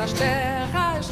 outras terras,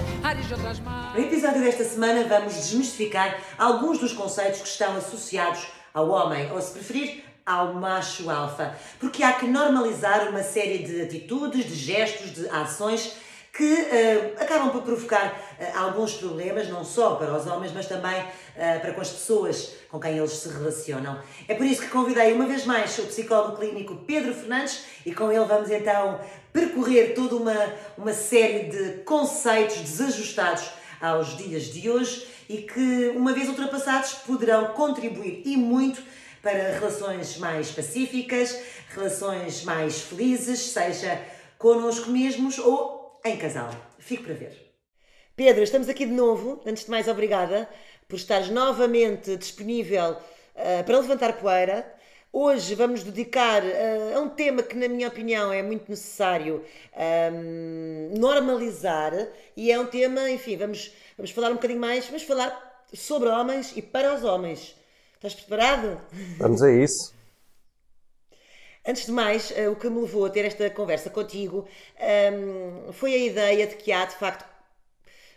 de outras mares. No episódio desta semana vamos desmistificar alguns dos conceitos que estão associados ao homem, ou se preferir, ao macho alfa, porque há que normalizar uma série de atitudes, de gestos, de ações que uh, acabam por provocar uh, alguns problemas, não só para os homens, mas também uh, para com as pessoas com quem eles se relacionam. É por isso que convidei uma vez mais o psicólogo clínico Pedro Fernandes e com ele vamos então percorrer toda uma, uma série de conceitos desajustados aos dias de hoje e que, uma vez ultrapassados, poderão contribuir e muito para relações mais pacíficas, relações mais felizes, seja connosco mesmos ou em casal. Fique para ver. Pedro, estamos aqui de novo. Antes de mais, obrigada por estares novamente disponível uh, para levantar poeira. Hoje vamos dedicar uh, a um tema que, na minha opinião, é muito necessário um, normalizar e é um tema, enfim, vamos, vamos falar um bocadinho mais, vamos falar sobre homens e para os homens. Estás preparado? Vamos a isso. Antes de mais, uh, o que me levou a ter esta conversa contigo um, foi a ideia de que há, de facto,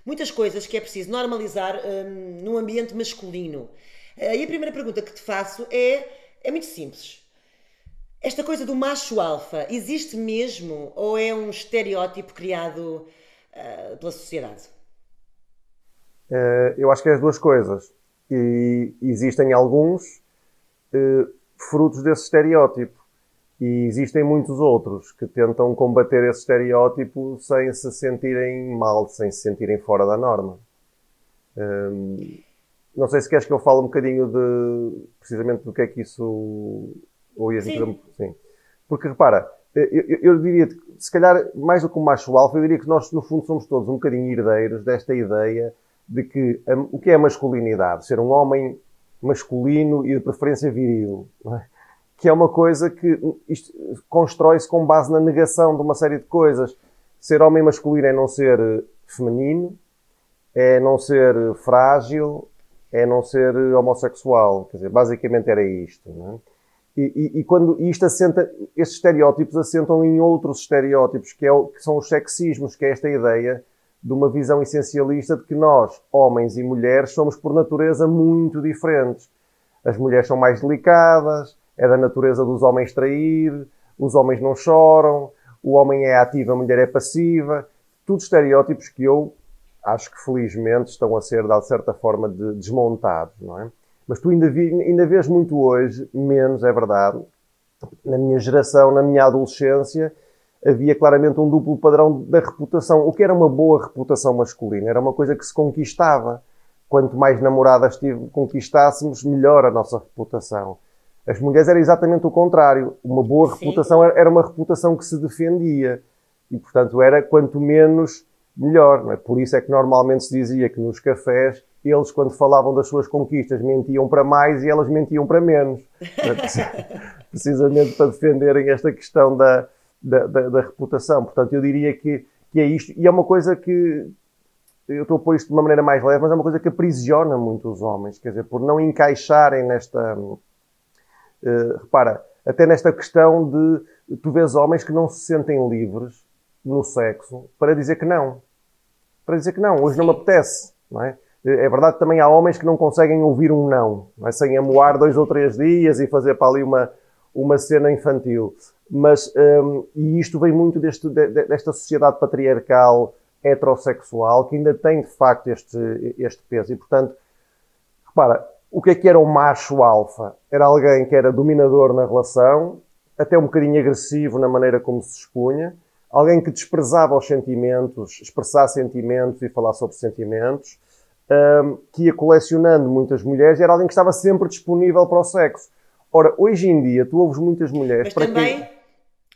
muitas coisas que é preciso normalizar um, num ambiente masculino. Uh, e a primeira pergunta que te faço é, é muito simples. Esta coisa do macho alfa existe mesmo ou é um estereótipo criado uh, pela sociedade? Uh, eu acho que é as duas coisas. E existem alguns frutos desse estereótipo. E existem muitos outros que tentam combater esse estereótipo sem se sentirem mal, sem se sentirem fora da norma. Hum, não sei se queres que eu fale um bocadinho de precisamente do que é que isso. Ou ias Sim. Sim. Porque repara, eu, eu, diria, se calhar, mais do que o macho alfa, eu diria que nós, no fundo, somos todos um bocadinho herdeiros desta ideia de que um, o que é masculinidade? Ser um homem masculino e de preferência viril. É? que é uma coisa que constrói-se com base na negação de uma série de coisas. Ser homem masculino é não ser eh, feminino, é não ser frágil, é não ser homossexual. Quer dizer, basicamente era isto. É? E, e, e, quando isto assenta, estes estereótipos assentam em outros estereótipos, que, é, que são os sexismos, que é esta ideia de uma visão essencialista de que nós, homens e mulheres, somos por natureza muito diferentes. As mulheres são mais delicadas, é da natureza dos homens trair, os homens não choram, o homem é ativo, a mulher é passiva. Tudo estereótipos que eu acho que felizmente estão a ser, de certa forma, de, desmontados, não é? Mas tu ainda, vi, ainda vês muito hoje, menos, é verdade. Na minha geração, na minha adolescência, havia claramente um duplo padrão da reputação. O que era uma boa reputação masculina? Era uma coisa que se conquistava. Quanto mais namoradas conquistássemos, melhor a nossa reputação. As mulheres era exatamente o contrário. Uma boa Sim. reputação era uma reputação que se defendia. E, portanto, era quanto menos melhor. É? Por isso é que normalmente se dizia que nos cafés eles, quando falavam das suas conquistas, mentiam para mais e elas mentiam para menos. Precisamente para defenderem esta questão da, da, da, da, reputação. Portanto, eu diria que, que é isto. E é uma coisa que. Eu estou a pôr isto de uma maneira mais leve, mas é uma coisa que aprisiona muito os homens. Quer dizer, por não encaixarem nesta Uh, repara, até nesta questão de tu vês homens que não se sentem livres no sexo para dizer que não. Para dizer que não, hoje não me apetece. Não é? é verdade que também há homens que não conseguem ouvir um não, não é? sem amoar dois ou três dias e fazer para ali uma, uma cena infantil. Mas, um, e isto vem muito deste, desta sociedade patriarcal heterossexual que ainda tem de facto este, este peso. E portanto, repara, o que é que era o macho alfa? Era alguém que era dominador na relação, até um bocadinho agressivo na maneira como se expunha, alguém que desprezava os sentimentos, expressar sentimentos e falar sobre sentimentos, um, que ia colecionando muitas mulheres era alguém que estava sempre disponível para o sexo. Ora, hoje em dia, tu ouves muitas mulheres Mas para também, quem...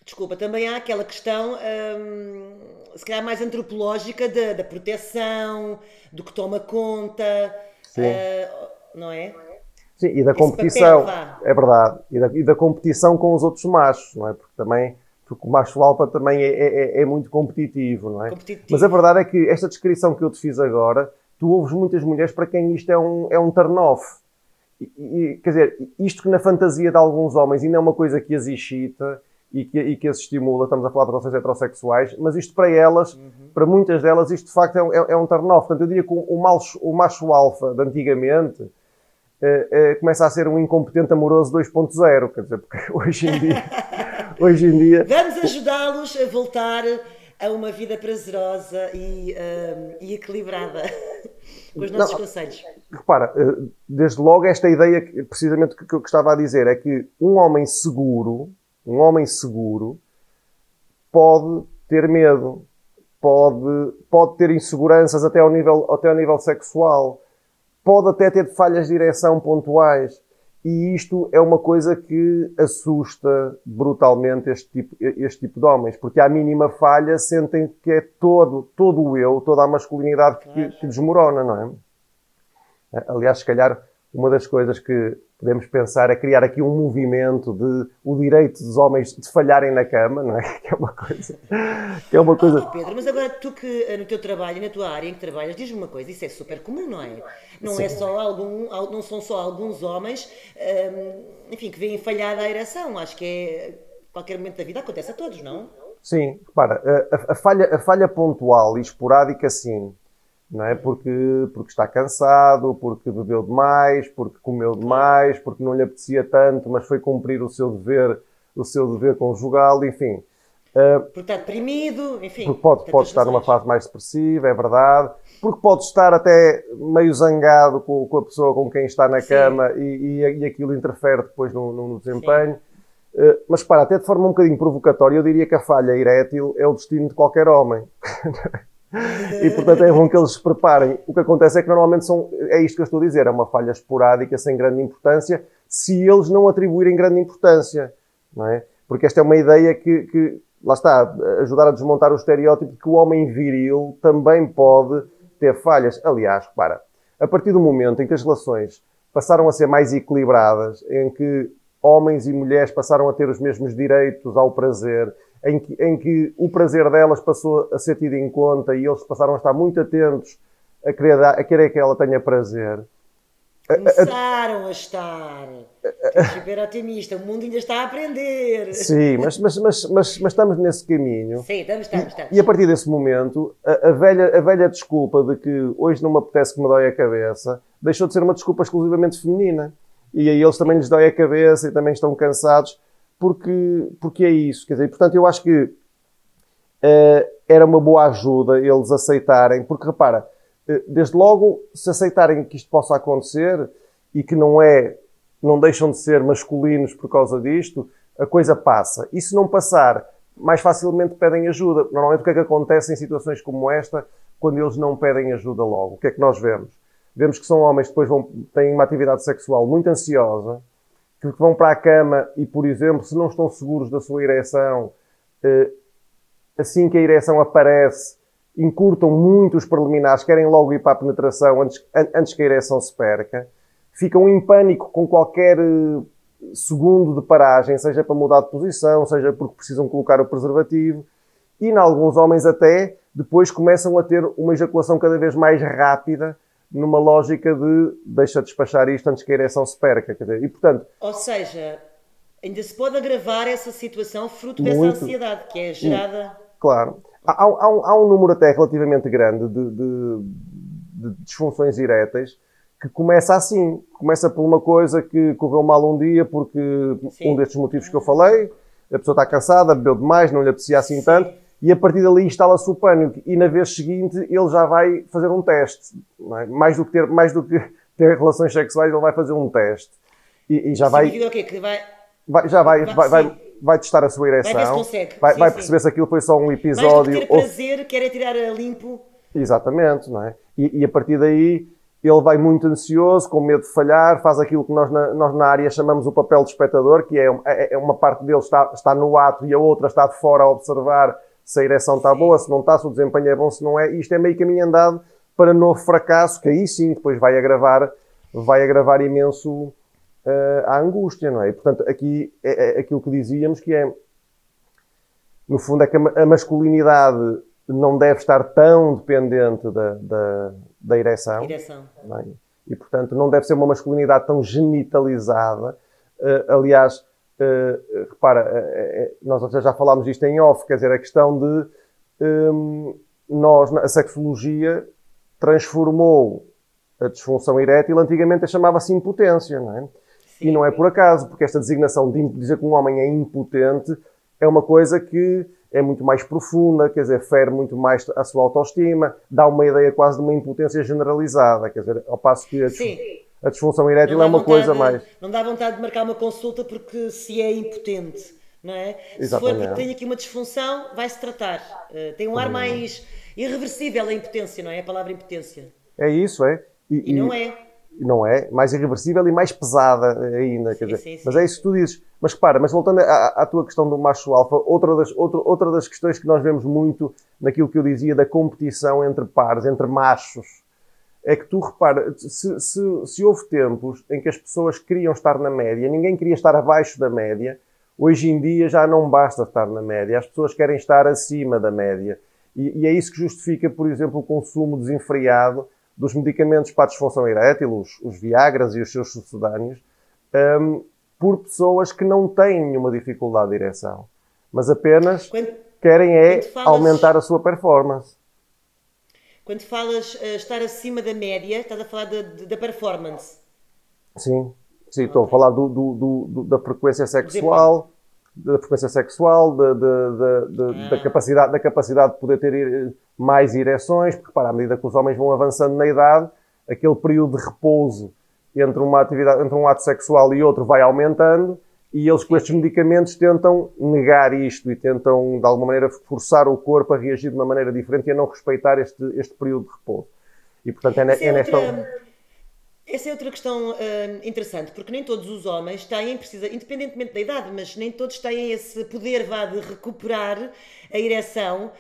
desculpa, também há aquela questão, hum, se calhar mais antropológica, da, da proteção, do que toma conta. Sim. Uh, não é? Sim, e da Esse competição. é verdade. E da, e da, competição com os outros machos, não é? Porque também. Porque o macho alfa também é, é, é, é muito competitivo, não é? Competitivo. Mas a verdade é que esta descrição que eu te fiz agora, tu ouves muitas mulheres para quem isto é um, é um turn-off. Quer dizer, isto que na fantasia de alguns homens ainda é uma coisa que as excita, e que, e que as estimula, estamos a falar de relações heterossexuais, mas isto para elas, uhum. para muitas delas, isto de facto é, é, é um turn-off. Portanto, eu diria que o, macho, o macho alfa de antigamente eh, eh, começa a ser um incompetente amoroso 2.0, quer dizer, porque hoje em dia... hoje em dia Vamos ajudá-los a voltar a uma vida prazerosa e, uh, e equilibrada com os nossos Não, conselhos. Repara, eh, desde logo esta ideia, precisamente que eu estava a dizer, é que um homem seguro um homem seguro pode ter medo, pode, pode ter inseguranças até ao, nível, até ao nível sexual, pode até ter falhas de direção pontuais. E isto é uma coisa que assusta brutalmente este tipo, este tipo de homens, porque à mínima falha sentem que é todo, todo o eu, toda a masculinidade que, que desmorona, não é? Aliás, se calhar, uma das coisas que podemos pensar é criar aqui um movimento de o direito dos homens de falharem na cama, não é? Que é uma coisa. Que é uma coisa... Oh, Pedro, mas agora tu que eh, no teu trabalho, na tua área em que trabalhas, diz-me uma coisa, isso é super comum, não é? Não Sim. é só algum, não são só alguns homens, hum, enfim, que veem falhada a ereção. Acho que é qualquer momento da vida acontece a todos, não? Sim, repara, a, a, falha, a falha pontual e esporádica, sim não é? Porque, porque está cansado, porque bebeu demais, porque comeu demais, porque não lhe apetecia tanto, mas foi cumprir o seu dever, o seu dever conjugal, enfim. Uh, porque está deprimido, enfim. Porque pode, pode estar numa fase mais depressiva, é verdade. Porque pode estar até meio zangado com, com a pessoa com quem está na Sim. cama e, e, e, aquilo interfere depois no, no desempenho. Uh, mas para, até de forma um bocadinho provocatória, eu diria que a falha erétil é o destino de qualquer homem. e portanto é bom que eles se preparem. O que acontece é que normalmente são, é isto que eu estou a dizer, é uma falha esporádica sem grande importância, se eles não atribuírem grande importância, não é? Porque esta é uma ideia que, que lá está, ajudar a desmontar o estereótipo de que o homem viril também pode ter falhas. Aliás, para, a partir do momento em que as relações passaram a ser mais equilibradas, em que homens e mulheres passaram a ter os mesmos direitos ao prazer, em que, em que o prazer delas passou a ser tido em conta e eles passaram a estar muito atentos a querer, dar, a querer que ela tenha prazer. Começaram a, estar. Super otimista, o mundo ainda está a aprender. Sim, mas, mas, mas, mas, mas estamos nesse caminho. Sim, estamos, estamos, estamos. E, e a partir desse momento, a, a, velha, a velha desculpa de que hoje não me apetece que me dói a cabeça deixou de ser uma desculpa exclusivamente feminina. E aí eles também lhes dói a cabeça e também estão cansados porque, porque é isso. Quer dizer, portanto, eu acho que uh, era uma boa ajuda eles aceitarem, porque repara, uh, desde logo, se aceitarem que isto possa acontecer e que não é, não deixam de ser masculinos por causa disto, a coisa passa. E se não passar, mais facilmente pedem ajuda. Normalmente o que é que acontece em situações como esta, quando eles não pedem ajuda logo? O que é que nós vemos? Vemos que são homens que depois vão, têm uma atividade sexual muito ansiosa, que vão para a cama e, por exemplo, se não estão seguros da sua ereção, eh, assim que a ereção aparece, encurtam muito os preliminares, querem logo ir para a penetração antes, antes que a ereção se perca, ficam em pânico com qualquer eh, segundo de paragem, seja para mudar de posição, seja porque precisam colocar o preservativo, e em alguns homens até depois começam a ter uma ejaculação cada vez mais rápida, numa lógica de deixa despachar isto antes que a ereção se perca. Dizer, e, portanto, Ou seja, ainda se pode agravar essa situação fruto muito, dessa ansiedade que é gerada. Claro. Há, há, um, há um número até relativamente grande de, de, de, disfunções eréteis que começa assim. Começa por uma coisa que correu mal um dia porque Sim. um destes motivos que eu falei, a pessoa está cansada, bebeu demais, não lhe apetecia assim Sim. tanto e a partir dali instala-se o pânico e na vez seguinte ele já vai fazer um teste. É? Mais, do que ter, mais do que ter relações sexuais, ele vai fazer um teste. E, e já vai, okay, que vai, vai... Já vai, vai, vai, vai, testar a sua ereção. Vai, consegue. vai, sim, vai perceber sim. se aquilo foi só um episódio. Mais do que ter prazer, ou... quer é tirar a limpo. Exatamente, não é? E, e, a partir daí ele vai muito ansioso, com medo de falhar, faz aquilo que nós na, nós na área chamamos o papel de espectador, que é, é, é uma parte dele está, está no ato e a outra está de fora a observar se a ereção está boa, se não está, se o desempenho é bom, se não é. Isto é meio caminho andado para novo fracasso, que aí sim depois vai agravar, vai agravar imenso uh, a angústia, não é? E, portanto, aqui é, é aquilo que dizíamos que é, no fundo, é que a masculinidade não deve estar tão dependente da, da, da ereção. ereção. É? E, portanto, não deve ser uma masculinidade tão genitalizada. Uh, aliás, uh, repara, uh, nós já falámos disto em off, quer dizer, a questão de um, nós, a sexologia transformou a disfunção erétil, antigamente chamava-se impotência, não é? Sim. E não é por acaso, porque esta designação de dizer que um homem é impotente é uma coisa que é muito mais profunda, quer dizer, fere muito mais a sua autoestima, dá uma ideia quase de uma impotência generalizada, quer dizer, ao passo que a, a disfunção erétil é uma coisa mais. Não dá vontade de marcar uma consulta porque se é impotente, não é? Exatamente. Se for porque tem aqui uma disfunção, vai-se tratar. Uh, tem um ar mais irreversível a impotência, não é? A palavra impotência. É isso, é. E, e não é. Não é? Mais irreversível e mais pesada ainda. Sim, quer dizer. Sim, sim. Mas é isso que tu dizes. Mas repara, mas voltando à, à tua questão do macho alfa, outra das, outra, outra das questões que nós vemos muito naquilo que eu dizia da competição entre pares, entre machos, é que tu repara, se, se, se houve tempos em que as pessoas queriam estar na média, ninguém queria estar abaixo da média, hoje em dia já não basta estar na média, as pessoas querem estar acima da média. E, e é isso que justifica, por exemplo, o consumo desenfreado dos medicamentos para a disfunção erétil, os, os Viagras e os seus sucedâneos, um, por pessoas que não têm nenhuma dificuldade de ereção, mas apenas quando, querem é falas, aumentar a sua performance. Quando falas uh, estar acima da média, estás a falar da performance. Sim, sim, okay. estou a falar do, do, do, da frequência sexual, da frequência sexual, de, ah. da, capacidade, da capacidade de poder ter eh, mais ereções, porque para à medida que os homens vão avançando na idade, aquele período de repouso entre uma atividade, entre um ato sexual e outro vai aumentando e eles com estes medicamentos tentam negar isto e tentam de alguma maneira forçar o corpo a reagir de uma maneira diferente e a não respeitar este, este período de repouso. E portanto é, é, é nesta essa é outra questão uh, interessante, porque nem todos os homens têm, precisa, independentemente da idade, mas nem todos têm esse poder vá de recuperar a ereção.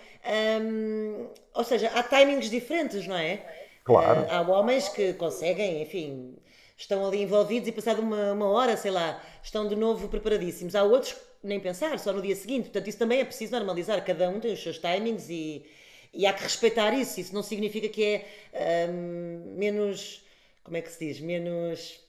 Um, ou seja, há timings diferentes, não é? Claro. Uh, há homens que conseguem, enfim, estão ali envolvidos e passado uma, uma hora, sei lá, estão de novo preparadíssimos. Há outros nem pensar, só no dia seguinte. Portanto, isso também é preciso normalizar. Cada um tem os seus timings e, e há que respeitar isso. Isso não significa que é um, menos como é que se diz? Menos.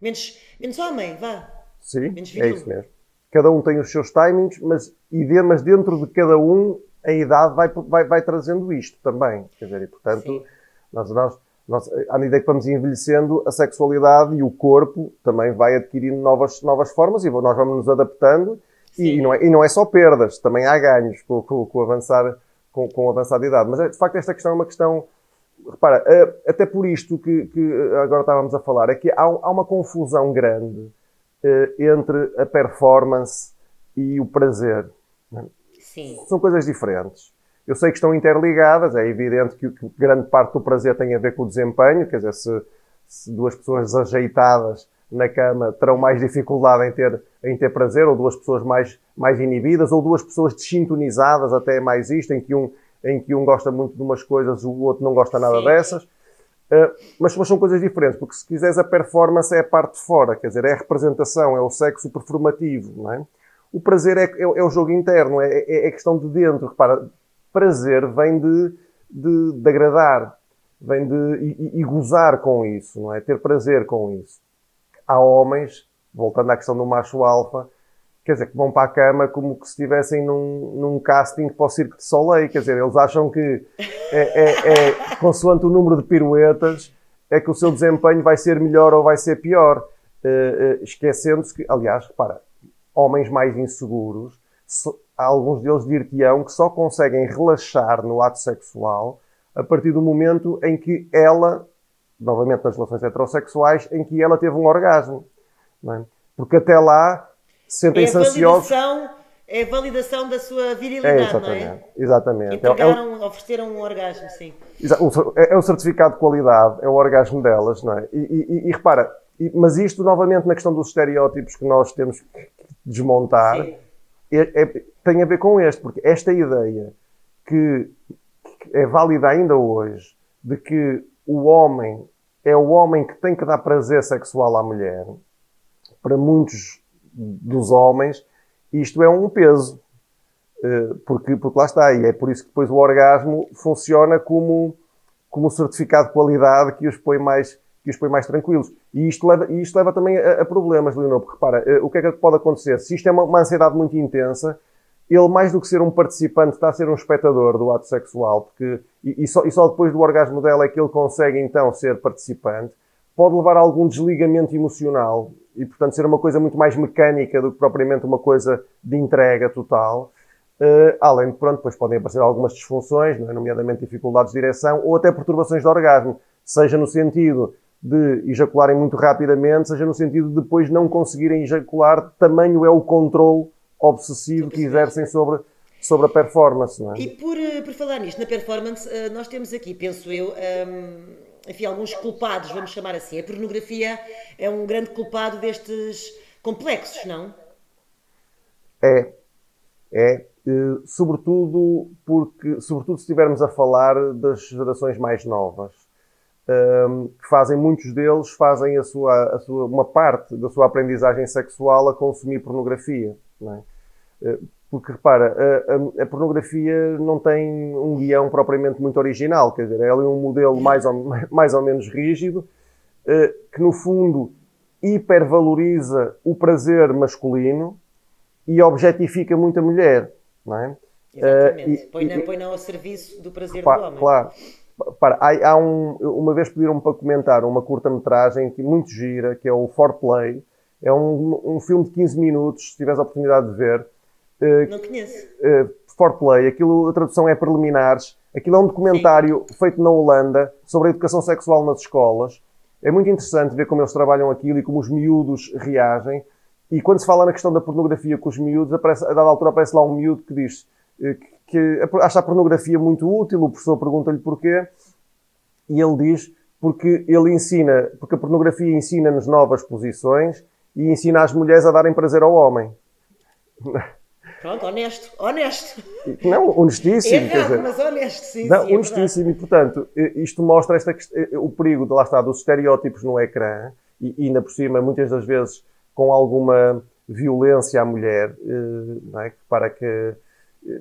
Menos, menos homem, vá. Sim, é isso mesmo. Cada um tem os seus timings, mas, e mas dentro de cada um a idade vai, vai, vai trazendo isto também. Quer dizer, e portanto, nós, nós, nós, à medida que vamos envelhecendo, a sexualidade e o corpo também vai adquirindo novas, novas formas e nós vamos nos adaptando. E, e, não é, e não é só perdas, também há ganhos com, com, com avançar, com, com avançar de idade. Mas de facto esta questão é uma questão repara, eh, até por isto que, que agora estávamos a falar, é que há, há uma confusão grande eh, entre a performance e o prazer. Sim. São coisas diferentes. Eu sei que estão interligadas, é evidente que, que, grande parte do prazer tem a ver com o desempenho, quer dizer, se, se, duas pessoas desajeitadas na cama terão mais dificuldade em ter, em ter prazer, ou duas pessoas mais, mais inibidas, ou duas pessoas desintonizadas, até mais isto, em que um em que um gosta muito de umas coisas, o outro não gosta nada Sim. dessas. Uh, mas, mas, são coisas diferentes, porque se quiseres a performance é a parte de fora, quer dizer, é a representação, é o sexo performativo, não é? O prazer é, é, é o jogo interno, é, é, é, questão de dentro. Repara, prazer vem de, de, de agradar, vem de e, e, gozar com isso, não é? Ter prazer com isso. Há homens, voltando à questão do macho alfa, quer dizer, que vão para a cama como que se estivessem num, num casting para o Circo de Soleil, quer dizer, eles acham que é, é, é, consoante o número de piruetas, é que o seu desempenho vai ser melhor ou vai ser pior, uh, uh, esquecendo-se que, aliás, repara, homens mais inseguros, alguns deles dir-te-ão que só conseguem relaxar no ato sexual a partir do momento em que ela, novamente nas relações heterossexuais, em que ela teve um orgasmo. É? Porque até lá sentem-se é ansiosos. É a validação da sua virilidade, é, exatamente, não é? Exatamente. Entregaram, é, é, ofereceram um orgasmo, sim. É, é o certificado de qualidade, é o orgasmo delas, não é? E, e, e repara, mas isto novamente na questão dos estereótipos que nós temos que desmontar é, é, tem a ver com este, porque esta ideia que, que é válida ainda hoje de que o homem é o homem que tem que dar prazer sexual à mulher, para muitos dos homens, isto é um peso. Eh, porque, porque lá está, e é por isso que depois o orgasmo funciona como, como certificado de qualidade que os põe mais, que os põe mais tranquilos. E isto leva, e isto leva também a, a problemas, Leonor, porque repara, eh, o que é que pode acontecer? Se isto é uma, uma ansiedade muito intensa, ele, mais do que ser um participante, está a ser um espectador do ato sexual, porque, e, e, só, e só depois do orgasmo dela é que ele consegue então ser participante, pode levar a algum desligamento emocional e, portanto, ser uma coisa muito mais mecânica do que propriamente uma coisa de entrega total. Uh, além de, pronto, depois podem aparecer algumas disfunções, é? nomeadamente dificuldades de direção ou até perturbações de orgasmo, seja no sentido de ejacularem muito rapidamente, seja no sentido de depois não conseguirem ejacular, tamanho é o controle obsessivo que exercem sobre, sobre a performance. Não é? E por, eh, por falar nisto, na performance, eh, nós temos aqui, penso eu, ehm, enfim, alguns culpados, vamos chamar assim. A pornografia é um grande culpado destes complexos, não? É. É. Eh, sobretudo porque, sobretudo se estivermos a falar das gerações mais novas, ehm, que fazem, muitos deles fazem a sua, a sua, uma parte da sua aprendizagem sexual a consumir pornografia. É? Eh, porque repara, a, a, a, pornografia não tem um guião propriamente muito original, quer dizer, é ali um modelo mais ou, mais ou menos rígido, eh, que no fundo hipervaloriza o prazer masculino e objetifica muito a mulher, não é? Exatamente. Uh, põe, não, põe não ao serviço do prazer pá, do homem. Claro. Para, há, há um, uma vez pediram-me para comentar uma curta-metragem que muito gira, que é o Foreplay, é um, um filme de 15 minutos, se tiveres a oportunidade de ver. Uh, Não conheço. Uh, Foreplay, aquilo, a tradução é preliminares. Aquilo é um documentário Sim. feito na Holanda sobre a educação sexual nas escolas. É muito interessante ver como eles trabalham aquilo e como os miúdos reagem. E quando se fala na questão da pornografia com os miúdos, aparece, a dada altura aparece lá um miúdo que diz eh, que, que acha a pornografia muito útil, o professor pergunta-lhe porquê, e ele diz porque ele ensina, porque a pornografia ensina-nos novas posições e ensina as mulheres a darem prazer ao homem. Pronto, honesto, honesto. Não, honestíssimo. É errado, dizer, mas honesto, sim. Não, sim, é honestíssimo. É e, portanto, isto mostra esta, o perigo, de, lá está, dos estereótipos no ecrã e, e ainda por cima, muitas das vezes, com alguma violência à mulher, eh, é? para que eh,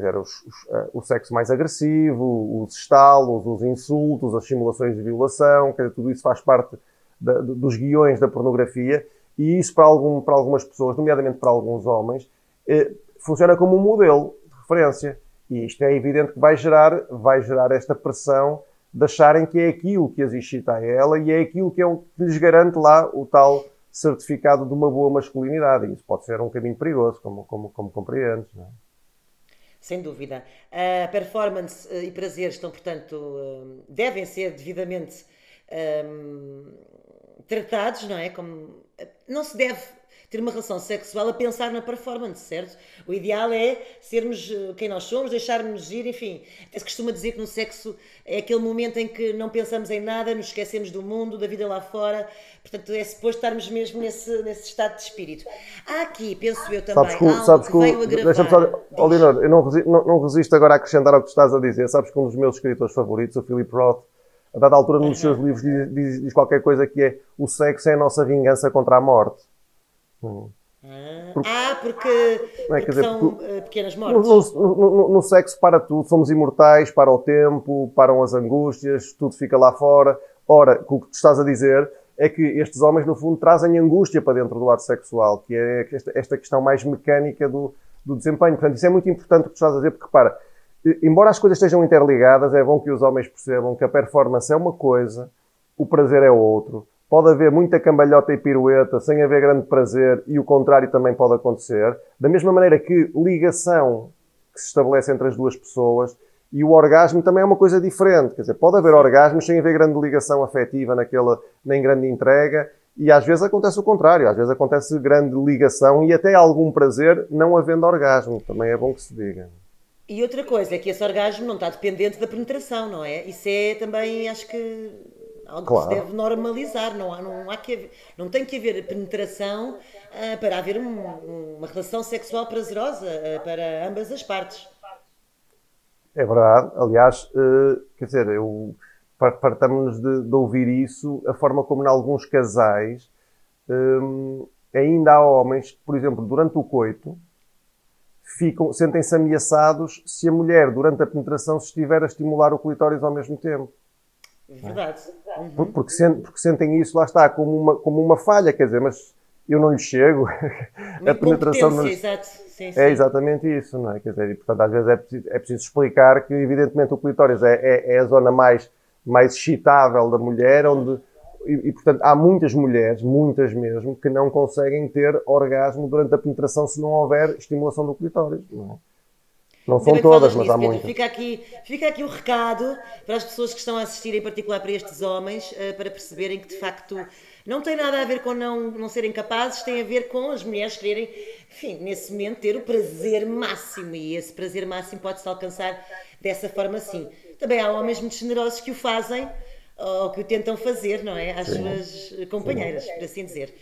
dizer, os, os, eh, o sexo mais agressivo, os estalos, os insultos, as simulações de violação, quer dizer, tudo isso faz parte da, dos guiões da pornografia e isso para, algum, para algumas pessoas, nomeadamente para alguns homens, eh, funciona como um modelo de referência. E isto é evidente que vai gerar, vai gerar esta pressão de acharem que é aquilo que as excita a ela e é aquilo que, é um, que lhes garante lá o tal certificado de uma boa masculinidade. E isso pode ser um caminho perigoso, como, como, como compreendes. Não é? Sem dúvida. A performance eh, e prazer estão, portanto, eh, devem ser devidamente um, tratados, não é? Como não se deve ter uma relação sexual a pensar na performance, certo? O ideal é sermos eh, quem nós somos, deixarmos ir, enfim. Até se costuma dizer que no sexo é aquele momento em que não pensamos em nada, nos esquecemos do mundo, da vida lá fora. Portanto, é suposto estarmos mesmo nesse, nesse estado de espírito. Há aqui, penso eu também, sabes que, algo sabes que, que veio agravar. Deixa-me só, oh, Leonor, eu não resisto, não, não resisto agora a acrescentar ao que estás a dizer. Sabes que um dos meus escritores favoritos, o Philip Roth, a dada altura, num dos seus livros, diz, diz, diz, qualquer coisa que é o sexo é a nossa vingança contra a morte. Hum. Porque, ah, porque, é, porque dizer, são eh, pequenas mortes. No, no, no, no, sexo para tudo, somos imortais, para o tempo, param as angústias, tudo fica lá fora. Ora, o que tu estás a dizer é que estes homens, no fundo, trazem angústia para dentro do ato sexual, que é esta, esta questão mais mecânica do, do desempenho. Portanto, isso é muito importante o que tu estás a dizer, porque, para embora as coisas estejam interligadas, é bom que os homens percebam que a performance é uma coisa, o prazer é outro. Pode haver muita cambalhota e pirueta sem haver grande prazer e o contrário também pode acontecer. Da mesma maneira que ligação que se estabelece entre as duas pessoas e o orgasmo também é uma coisa diferente. Quer dizer, pode haver orgasmos sem haver grande ligação afetiva naquela, nem grande entrega e às vezes acontece o contrário. Às vezes acontece grande ligação e até algum prazer não havendo orgasmo. Também é bom que se diga. E outra coisa é que esse orgasmo não está dependente da penetração, não é? Isso é também, acho que, algo claro. que se deve normalizar. Não, há, não, há que haver, não tem que haver penetração uh, para haver um, uma relação sexual prazerosa uh, para ambas as É verdade. Aliás, uh, quer dizer, eu partamos de, de, ouvir isso, a forma como, em alguns casais, um, ainda há homens que, por exemplo, durante o coito, ficam, sentem-se ameaçados se a mulher, durante a penetração, se estiver a estimular o clitóris ao mesmo tempo. Verdade. Uhum. Porque, porque, sentem isso, lá está, como uma, como uma falha, quer dizer, mas eu não lhe chego. a penetração não exato. Sim, sim. É exatamente isso, não é? Quer dizer, e, portanto, às vezes é preciso, é preciso explicar que, evidentemente, o clitóris é, é, é, a zona mais, mais excitável da mulher, onde. E, e, portanto, há muitas mulheres, muitas mesmo, que não conseguem ter orgasmo durante a penetração se não houver estimulação do clitóris, não é? Não são todas, mas há muitas. Fica aqui, fica aqui o recado para as pessoas que estão a assistir, em particular para estes homens, uh, para perceberem que de facto não tem nada a ver com não, não serem capazes, tem a ver com as mulheres quererem, enfim, nesse momento, ter o prazer máximo. E esse prazer máximo pode-se alcançar dessa forma assim. Também há homens muito generosos que o fazem ou que o tentam fazer, não é? Às Sim. suas companheiras, Sim. por assim dizer.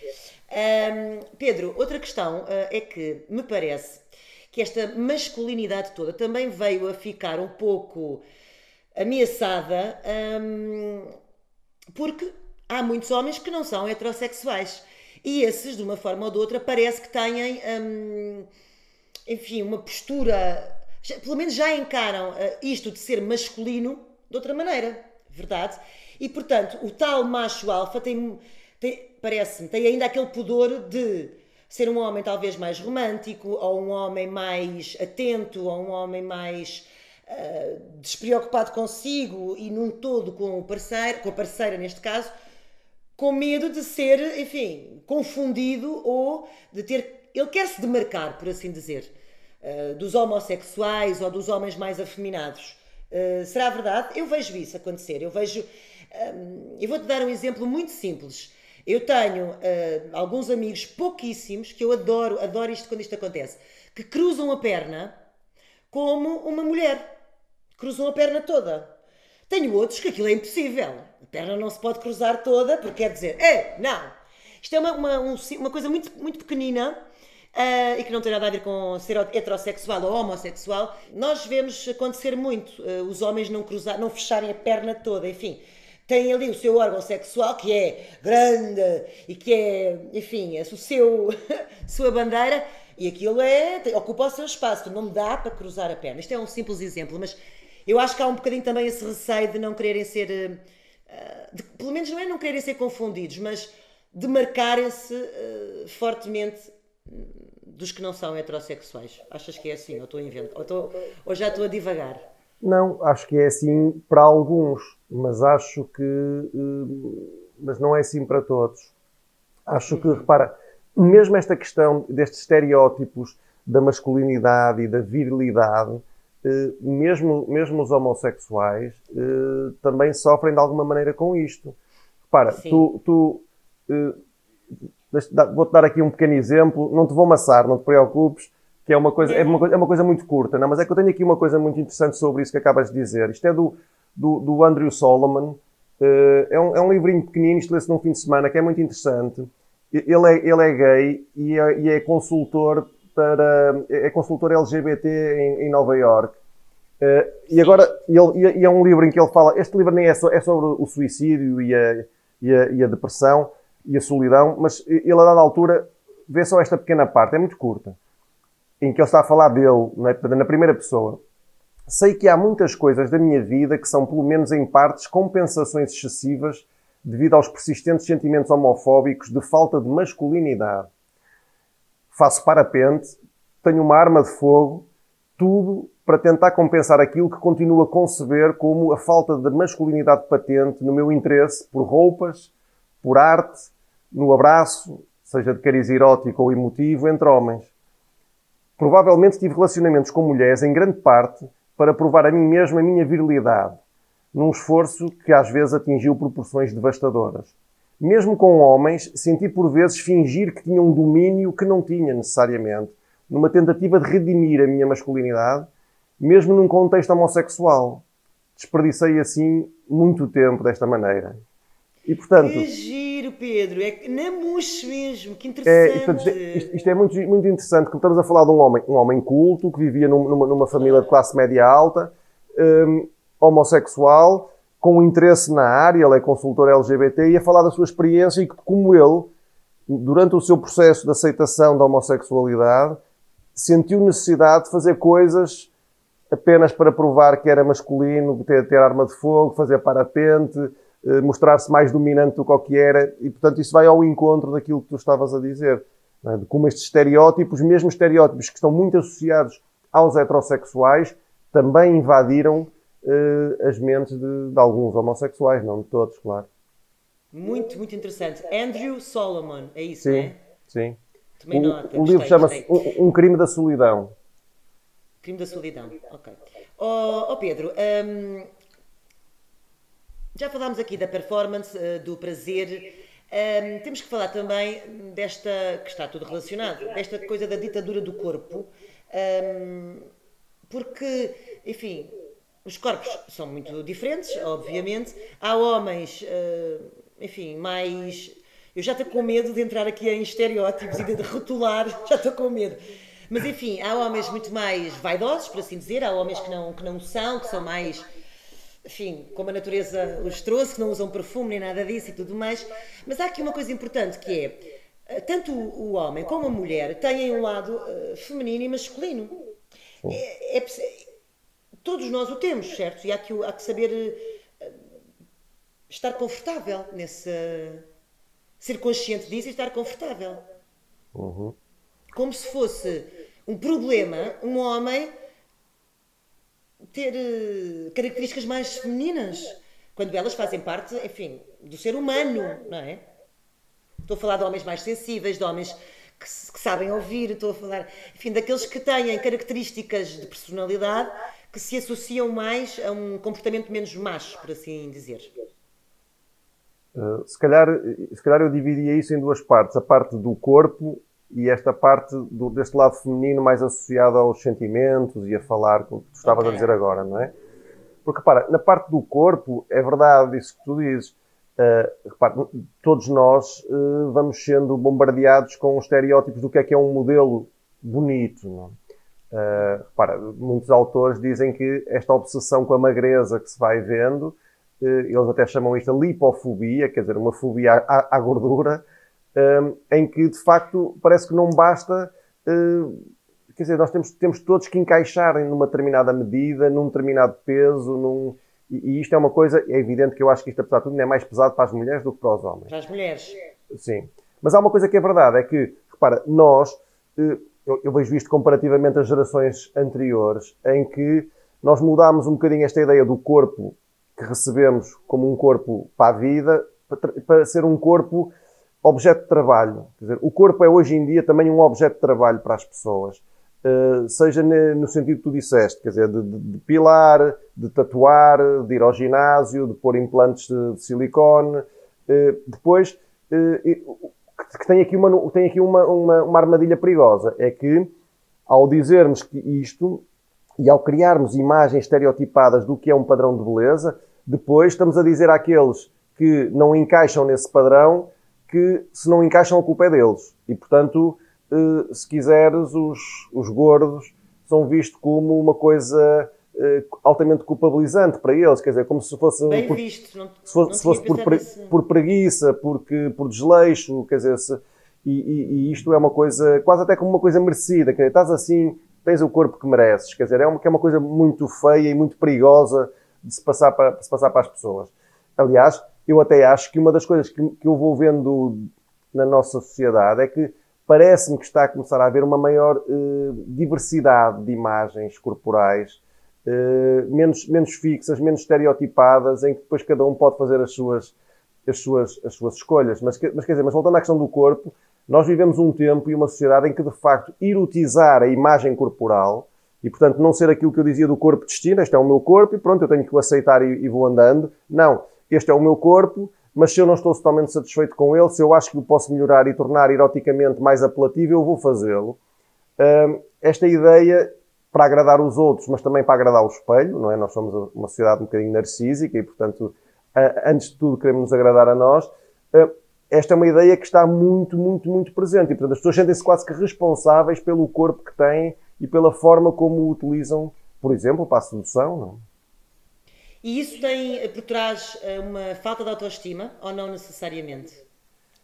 Um, Pedro, outra questão uh, é que me parece que esta masculinidade toda também veio a ficar um pouco ameaçada um, porque há muitos homens que não são heterossexuais. E esses, de uma forma ou de outra, parece que têm, hum, enfim, uma postura. Pelo menos já encaram uh, isto de ser masculino de outra maneira, verdade? E portanto, o tal macho alfa tem, tem parece-me, tem ainda aquele pudor de ser um homem talvez mais romântico, ou um homem mais atento, ou um homem mais uh, despreocupado consigo e num todo com o parceiro, com a parceira neste caso, com medo de ser, enfim, confundido ou de ter. Ele quer se demarcar, por assim dizer, uh, dos homossexuais ou dos homens mais afeminados. Uh, será verdade? Eu vejo isso acontecer. Eu vejo. Um, eu vou-te dar um exemplo muito simples. Eu tenho uh, alguns amigos, pouquíssimos, que eu adoro, adoro isto quando isto acontece, que cruzam a perna como uma mulher. Cruzam a perna toda. Tenho outros que aquilo é impossível perna não se pode cruzar toda, porque quer dizer, é, não. Isto é uma, uma, um, uma coisa muito, muito pequenina uh, e que não tem nada a ver com ser heterossexual ou homossexual. Nós vemos acontecer muito uh, os homens não cruzar, não fecharem a perna toda, enfim. Têm ali o seu órgão sexual que é grande e que é, enfim, é o seu, sua bandeira e aquilo é, ocupa o seu espaço, não dá para cruzar a perna. Isto é um simples exemplo, mas eu acho que há um bocadinho também esse receio de não quererem ser uh, de, pelo menos não é não quererem ser confundidos, mas demarcarem-se uh, fortemente dos que não são heterossexuais. Achas que é assim? Ou, estou invento, ou, estou, ou já estou a divagar? Não, acho que é assim para alguns, mas acho que. Uh, mas não é assim para todos. Acho que, repara, mesmo esta questão destes estereótipos da masculinidade e da virilidade eh, mesmo, mesmo os homossexuais eh, também sofrem de alguma maneira com isto. Repara, Sim. tu, tu eh, vou-te dar aqui um pequeno exemplo, não te vou amassar, não te preocupes, que é uma coisa, é uma, é uma coisa muito curta, não, mas é que eu tenho aqui uma coisa muito interessante sobre isso que acabas de dizer. Isto é do, do, do Andrew Solomon, é, um, é um livrinho pequenino, isto lê-se num fim de semana, que é muito interessante. Ele é, ele é gay e é, e é consultor para. é consultor LGBT em, em Nova York. Uh, e agora, ele, e é um livro em que ele fala. Este livro nem é, so, é sobre o suicídio e a, e, a, e a, depressão e a solidão, mas ele, a dada altura, vê só esta pequena parte, é muito curta, em que ele está a falar dele, na, na primeira pessoa. Sei que há muitas coisas da minha vida que são, pelo menos em partes, compensações excessivas devido aos persistentes sentimentos homofóbicos de falta de masculinidade faço parapente, tenho uma arma de fogo, tudo para tentar compensar aquilo que continuo a conceber como a falta de masculinidade patente no meu interesse por roupas, por arte, no abraço, seja de cariz erótico ou emotivo, entre homens. Provavelmente tive relacionamentos com mulheres, em grande parte, para provar a mim mesmo a minha virilidade, num esforço que às vezes atingiu proporções devastadoras. Mesmo com homens, senti por vezes fingir que tinha um domínio que não tinha necessariamente, numa tentativa de redimir a minha masculinidade, mesmo num contexto homossexual. Desperdicei assim muito tempo desta maneira. E portanto. Que giro, Pedro! É na mesmo, que interessante. É, portanto, isto, isto, é muito, muito interessante, porque estamos a falar de um homem, um homem culto, que vivia numa, numa família de classe média alta, um, homossexual, com interesse na área, ele é consultor LGBT, e a falar da sua experiência e que, como ele, durante o seu processo de aceitação da homossexualidade, sentiu necessidade de fazer coisas apenas para provar que era masculino, ter, ter arma de fogo, fazer parapente, mostrar-se mais dominante do que o que era, e portanto isso vai ao encontro daquilo que tu estavas a dizer, é? de como estes estereótipos, mesmo estereótipos que estão muito associados aos heterossexuais, também invadiram uh, as mentes de, de alguns homossexuais, não de todos, claro. Muito, muito interessante. Andrew Solomon, é isso, sim, não é? Sim. Tomei o, nota. o livro chama-se um, um, Crime da Solidão. Crime da Solidão, ok. Oh, oh Pedro, um, já falámos aqui da performance, uh, do prazer. Um, temos que falar também desta, que está tudo relacionado, desta coisa da ditadura do corpo, um, porque, enfim, os corpos são muito diferentes, obviamente. Há homens, uh, enfim, mais. Eu já estou com medo de entrar aqui em estereótipos e de rotular, já estou com medo. Mas enfim, há homens muito mais vaidosos, por assim dizer, há homens que não, que não são, que são mais, enfim, como a natureza os trouxe, que não usam perfume nem nada disso e tudo mais. Mas há aqui uma coisa importante que é, eh, tanto o homem como a mulher têm um lado uh, feminino e masculino. É, é, todos nós o temos, certo? E há que, há que saber uh, estar confortável nesse. ser consciente disso e estar confortável. Uhum. Como se fosse um problema um homem ter uh, características mais femininas, quando elas fazem parte, enfim, do ser humano, não é? Estou a falar de homens mais sensíveis, de homens que, que sabem ouvir, estou a falar, enfim, daqueles que têm características de personalidade que se associam mais a um comportamento menos macho, por assim dizer? Uh, se, calhar, se calhar eu dividia isso em duas partes. A parte do corpo e esta parte do, deste lado feminino mais associado aos sentimentos e a falar, como tu estavas okay. a dizer agora, não é? Porque, repara, na parte do corpo, é verdade isso que tu dizes. Uh, repara, todos nós uh, vamos sendo bombardeados com estereótipos do que é que é um modelo bonito, não é? Uh, repara, muitos autores dizem que esta obsessão com a magreza que se vai vendo, uh, eles até chamam isto de lipofobia, quer dizer, uma fobia à, à gordura, em que de facto parece que não basta. quer dizer, nós temos, temos todos que encaixar numa determinada medida, num determinado peso, num, e, e isto é uma coisa, é evidente que eu acho que isto, apesar de tudo, é mais pesado para as mulheres do que para os homens. Para as mulheres. Sim. Mas há uma coisa que é verdade, é que, repara, nós eu, eu vejo isto comparativamente às gerações anteriores, em que nós mudámos um bocadinho esta ideia do corpo que recebemos como um corpo para a vida, para, para ser um corpo objeto de trabalho. Quer dizer, o corpo é hoje em dia também um objeto de trabalho para as pessoas. Uh, seja no sentido que tu disseste, quer dizer, de, de, de, pilar, de tatuar, de ir ao ginásio, de pôr implantes de, de silicone. Uh, depois, uh, que tem aqui, uma, tem aqui uma, uma, uma armadilha perigosa. É que, ao dizermos que isto, e ao criarmos imagens estereotipadas do que é um padrão de beleza, depois estamos a dizer àqueles que não encaixam nesse padrão que se não encaixam a culpa é deles. E, portanto, eh, se quiseres, os, os gordos são vistos como uma coisa uh, altamente culpabilizante para eles, quer dizer, como se fosse, Bem por, visto, não, se fosse, se fosse por, pre, por, preguiça, porque, por desleixo, quer dizer, se, e, e, e, isto é uma coisa, quase até como uma coisa merecida, quer dizer, estás assim, tens o corpo que mereces, quer dizer, é uma, que é uma coisa muito feia e muito perigosa de se passar para, se passar para as pessoas. Aliás, eu até acho que uma das coisas que, que eu vou vendo na nossa sociedade é que parece-me que está a começar a haver uma maior eh, diversidade de imagens corporais eh, menos, menos fixas, menos estereotipadas, em que depois cada um pode fazer as suas, as suas, as suas escolhas. Mas, mas quer dizer, mas voltando à questão do corpo, nós vivemos um tempo e uma sociedade em que, de facto, erotizar a imagem corporal e, portanto, não ser aquilo que eu dizia do corpo destino, este é o meu corpo e pronto, eu tenho que o aceitar e, e vou andando. Não, este é o meu corpo, mas se eu não estou totalmente satisfeito com ele, se eu acho que o posso melhorar e tornar eroticamente mais apelativo, eu vou fazê-lo. esta ideia para agradar os outros, mas também para agradar o espelho, não é? Nós somos uma sociedade um bocadinho narcísica e, portanto, antes de tudo queremos nos agradar a nós. Esta é uma ideia que está muito, muito, muito presente e, portanto, as pessoas sentem-se quase que responsáveis pelo corpo que têm e pela forma como o utilizam, por exemplo, para a sedução, não é? E isso tem por trás eh, uma falta de autoestima ou não necessariamente?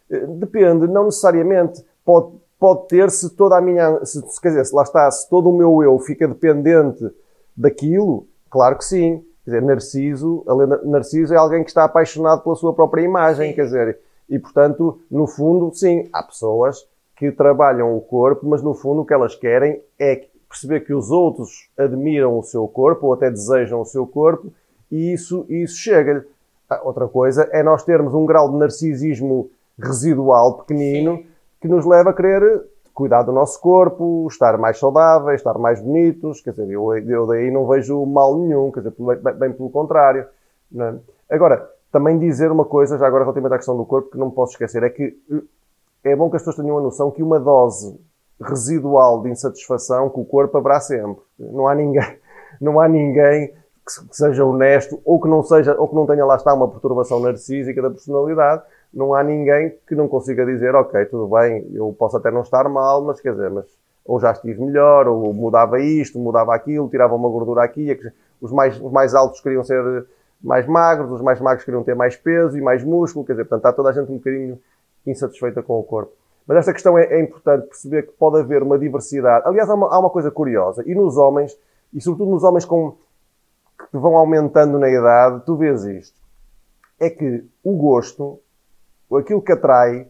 Eh, depende, não necessariamente. Pode, pode ter se toda a minha, se, quer dizer, se lá está, se todo o meu eu fica dependente daquilo, claro que sim. Quer dizer, Narciso, Narciso é alguém que está apaixonado pela sua própria imagem, sim. quer dizer, e portanto, no fundo, sim, há pessoas que trabalham o corpo, mas no fundo o que elas querem é perceber que os outros admiram o seu corpo ou até desejam o seu corpo e isso, isso chega-lhe. Outra coisa é nós termos um grau de narcisismo residual pequenino Sim. que nos leva a querer cuidar do nosso corpo, estar mais saudáveis, estar mais bonitos. Quer dizer, eu, eu daí não vejo mal nenhum, quer dizer, bem, bem pelo contrário. É? Agora, também dizer uma coisa, já agora relativamente à questão do corpo, que não me posso esquecer, é que é bom que as pessoas tenham a noção que uma dose residual de insatisfação com o corpo haverá sempre. Não há ninguém, não há ninguém que seja honesto ou que não seja ou que não tenha lá está uma perturbação narcísica da personalidade. Não há ninguém que não consiga dizer, ok, tudo bem, eu posso até não estar mal, mas quer dizer, mas ou já estive melhor, ou mudava isto, mudava aquilo, tirava uma gordura aqui. Os mais, os mais altos queriam ser mais magros, os mais magros queriam ter mais peso e mais músculo, quer dizer, portanto, está toda a gente um bocadinho insatisfeita com o corpo. Mas esta questão é, é, importante perceber que pode haver uma diversidade. Aliás, há uma, há uma, coisa curiosa, e nos homens, e sobretudo nos homens com, que vão aumentando na idade, tu vês isto. É que o gosto, aquilo que atrai,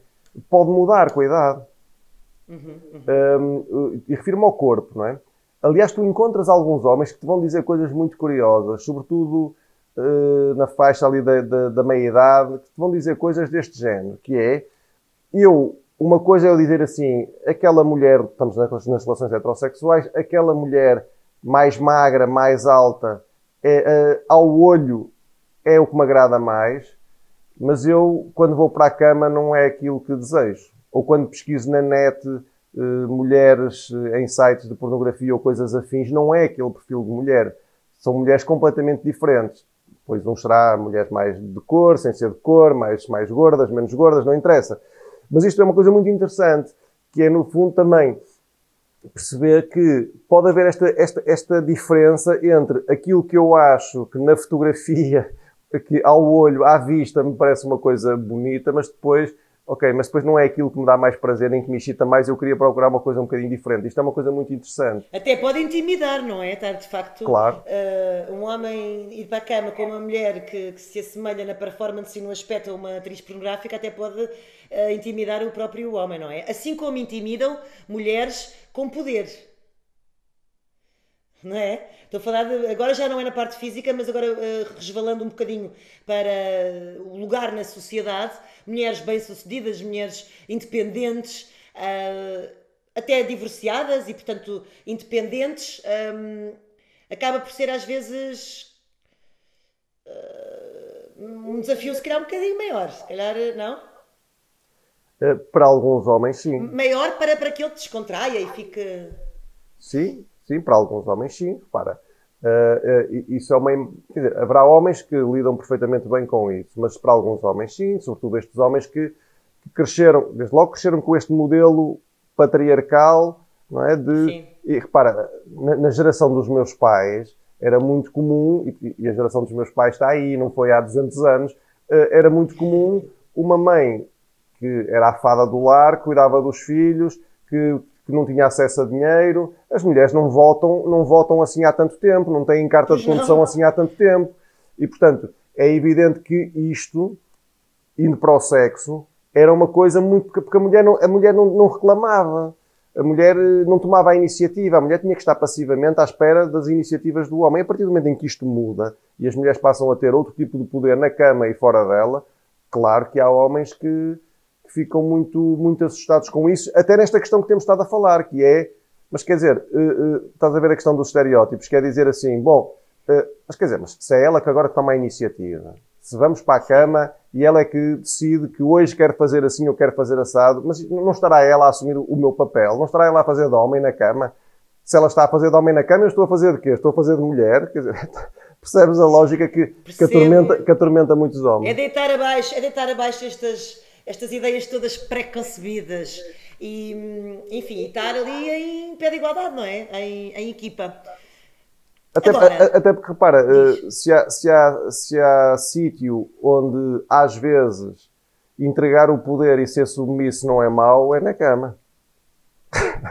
pode mudar com a idade. Uhum, uhum. Um, e refiro-me ao corpo, não é? Aliás, tu encontras alguns homens que te vão dizer coisas muito curiosas, sobretudo uh, na faixa ali da, da, da meia-idade, que te vão dizer coisas deste género, que é, eu uma coisa é eu dizer assim, aquela mulher, estamos nas relações heterossexuais, aquela mulher mais magra, mais alta, é, é, ao olho é o que me agrada mais, mas eu, quando vou para a cama, não é aquilo que desejo. Ou quando pesquiso na net uh, mulheres em sites de pornografia ou coisas afins, não é aquele perfil de mulher. São mulheres completamente diferentes. Pois um será mulheres mais de cor, sem ser de cor, mais, mais gordas, menos gordas, não interessa. Mas isto é uma coisa muito interessante, que é, no fundo, também perceber que pode haver esta, esta, esta diferença entre aquilo que eu acho que na fotografia, que ao olho, à vista, me parece uma coisa bonita, mas depois ok, mas depois não é aquilo que me dá mais prazer, nem que me excita mais, eu queria procurar uma coisa um bocadinho diferente. Isto é uma coisa muito interessante. Até pode intimidar, não é? Estar de facto claro. uh, um homem ir para a cama com uma mulher que, que, se assemelha na performance e no aspecto a uma atriz pornográfica, até pode uh, intimidar o próprio homem, não é? Assim como intimidam mulheres com poder não é? Estou a falar de, agora já não é na parte física, mas agora uh, resvalando um bocadinho para o lugar na sociedade, mulheres bem-sucedidas, mulheres independentes, uh, até divorciadas e, portanto, independentes, um, acaba por ser às vezes uh, um desafio se calhar um bocadinho maior, se calhar não? Para alguns homens, sim. Maior para, para que ele descontraia e fique. Sim, Sim, para alguns homens sim, repara. Uh, uh, isso é uma. Quer dizer, haverá homens que lidam perfeitamente bem com isso, mas para alguns homens sim, sobretudo estes homens que, que cresceram, desde logo cresceram com este modelo patriarcal, não é? De, sim. e repara, na, na, geração dos meus pais era muito comum, e, e, a geração dos meus pais está aí, não foi há 200 anos, uh, era muito comum uma mãe que era a fada do lar, cuidava dos filhos, que que não tinha acesso a dinheiro. As mulheres não votam, não votam assim há tanto tempo, não têm carta de condução assim há tanto tempo. E, portanto, é evidente que isto, indo para o sexo, era uma coisa muito. porque a mulher não, a mulher não, não reclamava. A mulher eh, não tomava a iniciativa, a mulher tinha que estar passivamente à espera das iniciativas do homem. A partir do momento em que isto muda e as mulheres passam a ter outro tipo de poder na cama e fora dela, claro que há homens que, que ficam muito, muito assustados com isso, até nesta questão que temos estado a falar, que é, mas quer dizer, uh, uh, estás a ver a questão dos estereótipos, quer dizer assim, bom, uh, mas quer dizer, mas se é ela que agora toma a iniciativa, se vamos para a cama e ela é que decide que hoje quer fazer assim ou quer fazer assado, mas não estará ela a assumir o meu papel, não estará ela a fazer de homem na cama? Se ela está a fazer de homem na cama, eu estou a fazer de quê? Estou a fazer de mulher? Quer dizer, percebes a lógica que, que, atormenta, que atormenta muitos homens? É deitar abaixo, é deitar abaixo estas estas ideias todas preconcebidas e, enfim, estar ali em pé de igualdade, não é? Em, em equipa. Até, Agora, até porque, repara, eh, se há, se, há, se há sítio onde, às vezes, entregar o poder e ser submisso não é mau, é na cama.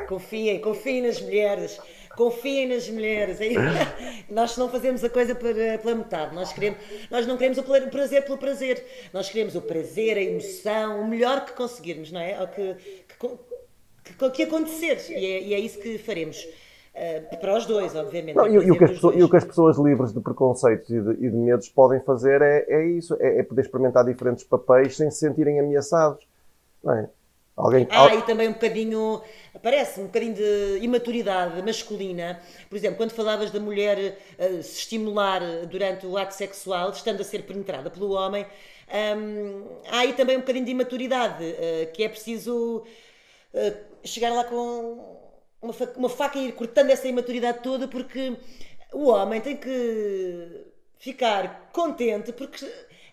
Confiem, confiem nas mulheres. Confiem nas mulheres. Nós não fazemos a coisa pela metade. Nós, queremos, nós não queremos o prazer pelo prazer. Nós queremos o prazer, a emoção, o melhor que conseguirmos, não é? O que, que, que, que acontecer. E é, e é isso que faremos. Uh, para os dois, obviamente. Não, e, e, o pessoas, e, o que as pessoas, livres de preconceitos e de, e de medos podem fazer é, é isso: é, é, poder experimentar diferentes papéis sem se sentirem ameaçados. É? Alguém... Ah, e também um bocadinho, parece, um bocadinho de imaturidade masculina. Por exemplo, quando falavas da mulher uh, se estimular durante o ato sexual, estando a ser penetrada pelo homem, um, há aí também um bocadinho de imaturidade, uh, que é preciso uh, chegar lá com uma faca, uma faca e ir cortando essa imaturidade toda, porque o homem tem que ficar contente, porque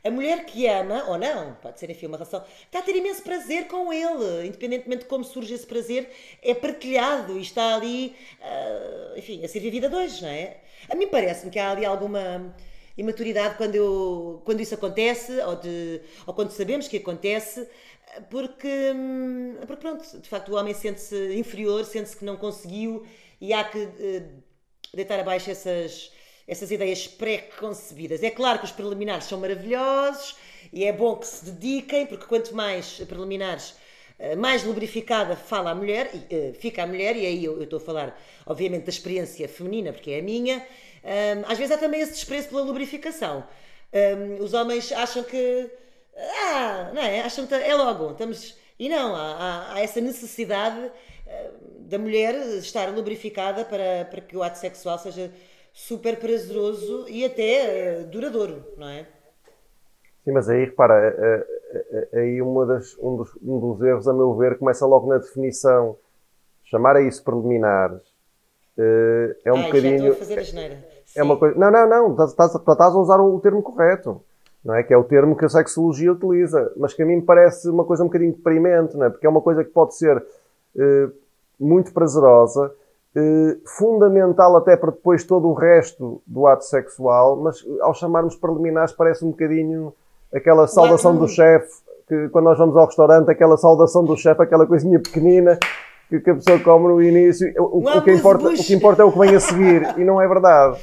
a mulher que ama, ou não, pode ser enfim uma relação, está a ter imenso prazer com ele, independentemente de como surge esse prazer, é partilhado e está ali, uh, enfim, a ser vivida dois, não é? A mim parece-me que há ali alguma imaturidade quando, eu, quando isso acontece, ou, de, ou quando sabemos que acontece, porque, hum, porque pronto, de facto o homem sente-se inferior, sente-se que não conseguiu e há que uh, deitar abaixo essas essas ideias pré-concebidas. É claro que os preliminares são maravilhosos e é bom que se dediquem, porque quanto mais preliminares, eh, mais lubrificada fala a mulher, eh, fica a mulher, e aí eu, estou a falar, obviamente, da experiência feminina, porque é a minha. Às vezes há também esse desprezo pela lubrificação. Os homens acham que. Ah, não é? Acham que é logo, estamos. E não, há, há, há essa necessidade da mulher estar lubrificada para, para que o ato sexual seja super prazeroso e até uh, duradouro, não é? Sim, mas aí repara, eh, eh, aí uma das, um, dos, um dos erros, a meu ver, começa logo na definição. Chamar a isso preliminares é um Ai, bocadinho. Já estou a fazer a geneira. É uma coisa. Não, não, não, estás, estás, estás a usar o termo correto. Não é? Que é o termo que a sexologia utiliza, mas que a mim me parece uma coisa um bocadinho deprimente, não é? Porque é uma coisa que pode ser uh, muito prazerosa, eh, fundamental até para depois todo o resto do ato sexual, mas ao chamarmos preliminares parece um bocadinho aquela saudação do chefe, que quando nós vamos ao restaurante, aquela saudação do chefe, aquela coisinha pequenina que, que, a pessoa come no início. O, o, que importa, o que importa é o que vem a seguir, e não é verdade.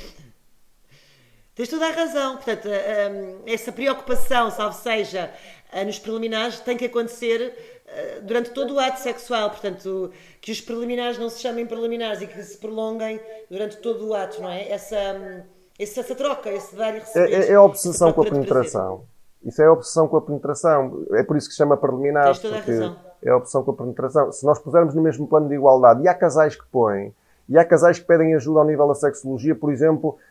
Tens toda a razão. Portanto, hum, essa preocupação, salvo seja, eh, nos preliminares, tem que acontecer eh, durante todo o ato sexual, portanto, que os preliminares não se chamem preliminares e que se prolonguem durante todo o ato, não é? Essa, hum, essa, troca, esse dar e receber. É, é a obsessão com a penetração. Isso é a obsessão com a penetração. É por isso que se chama preliminar. É a obsessão com a penetração. Se nós pusermos no mesmo plano de igualdade, e há casais que põem, e há casais que pedem ajuda ao nível da sexologia, por exemplo, eh,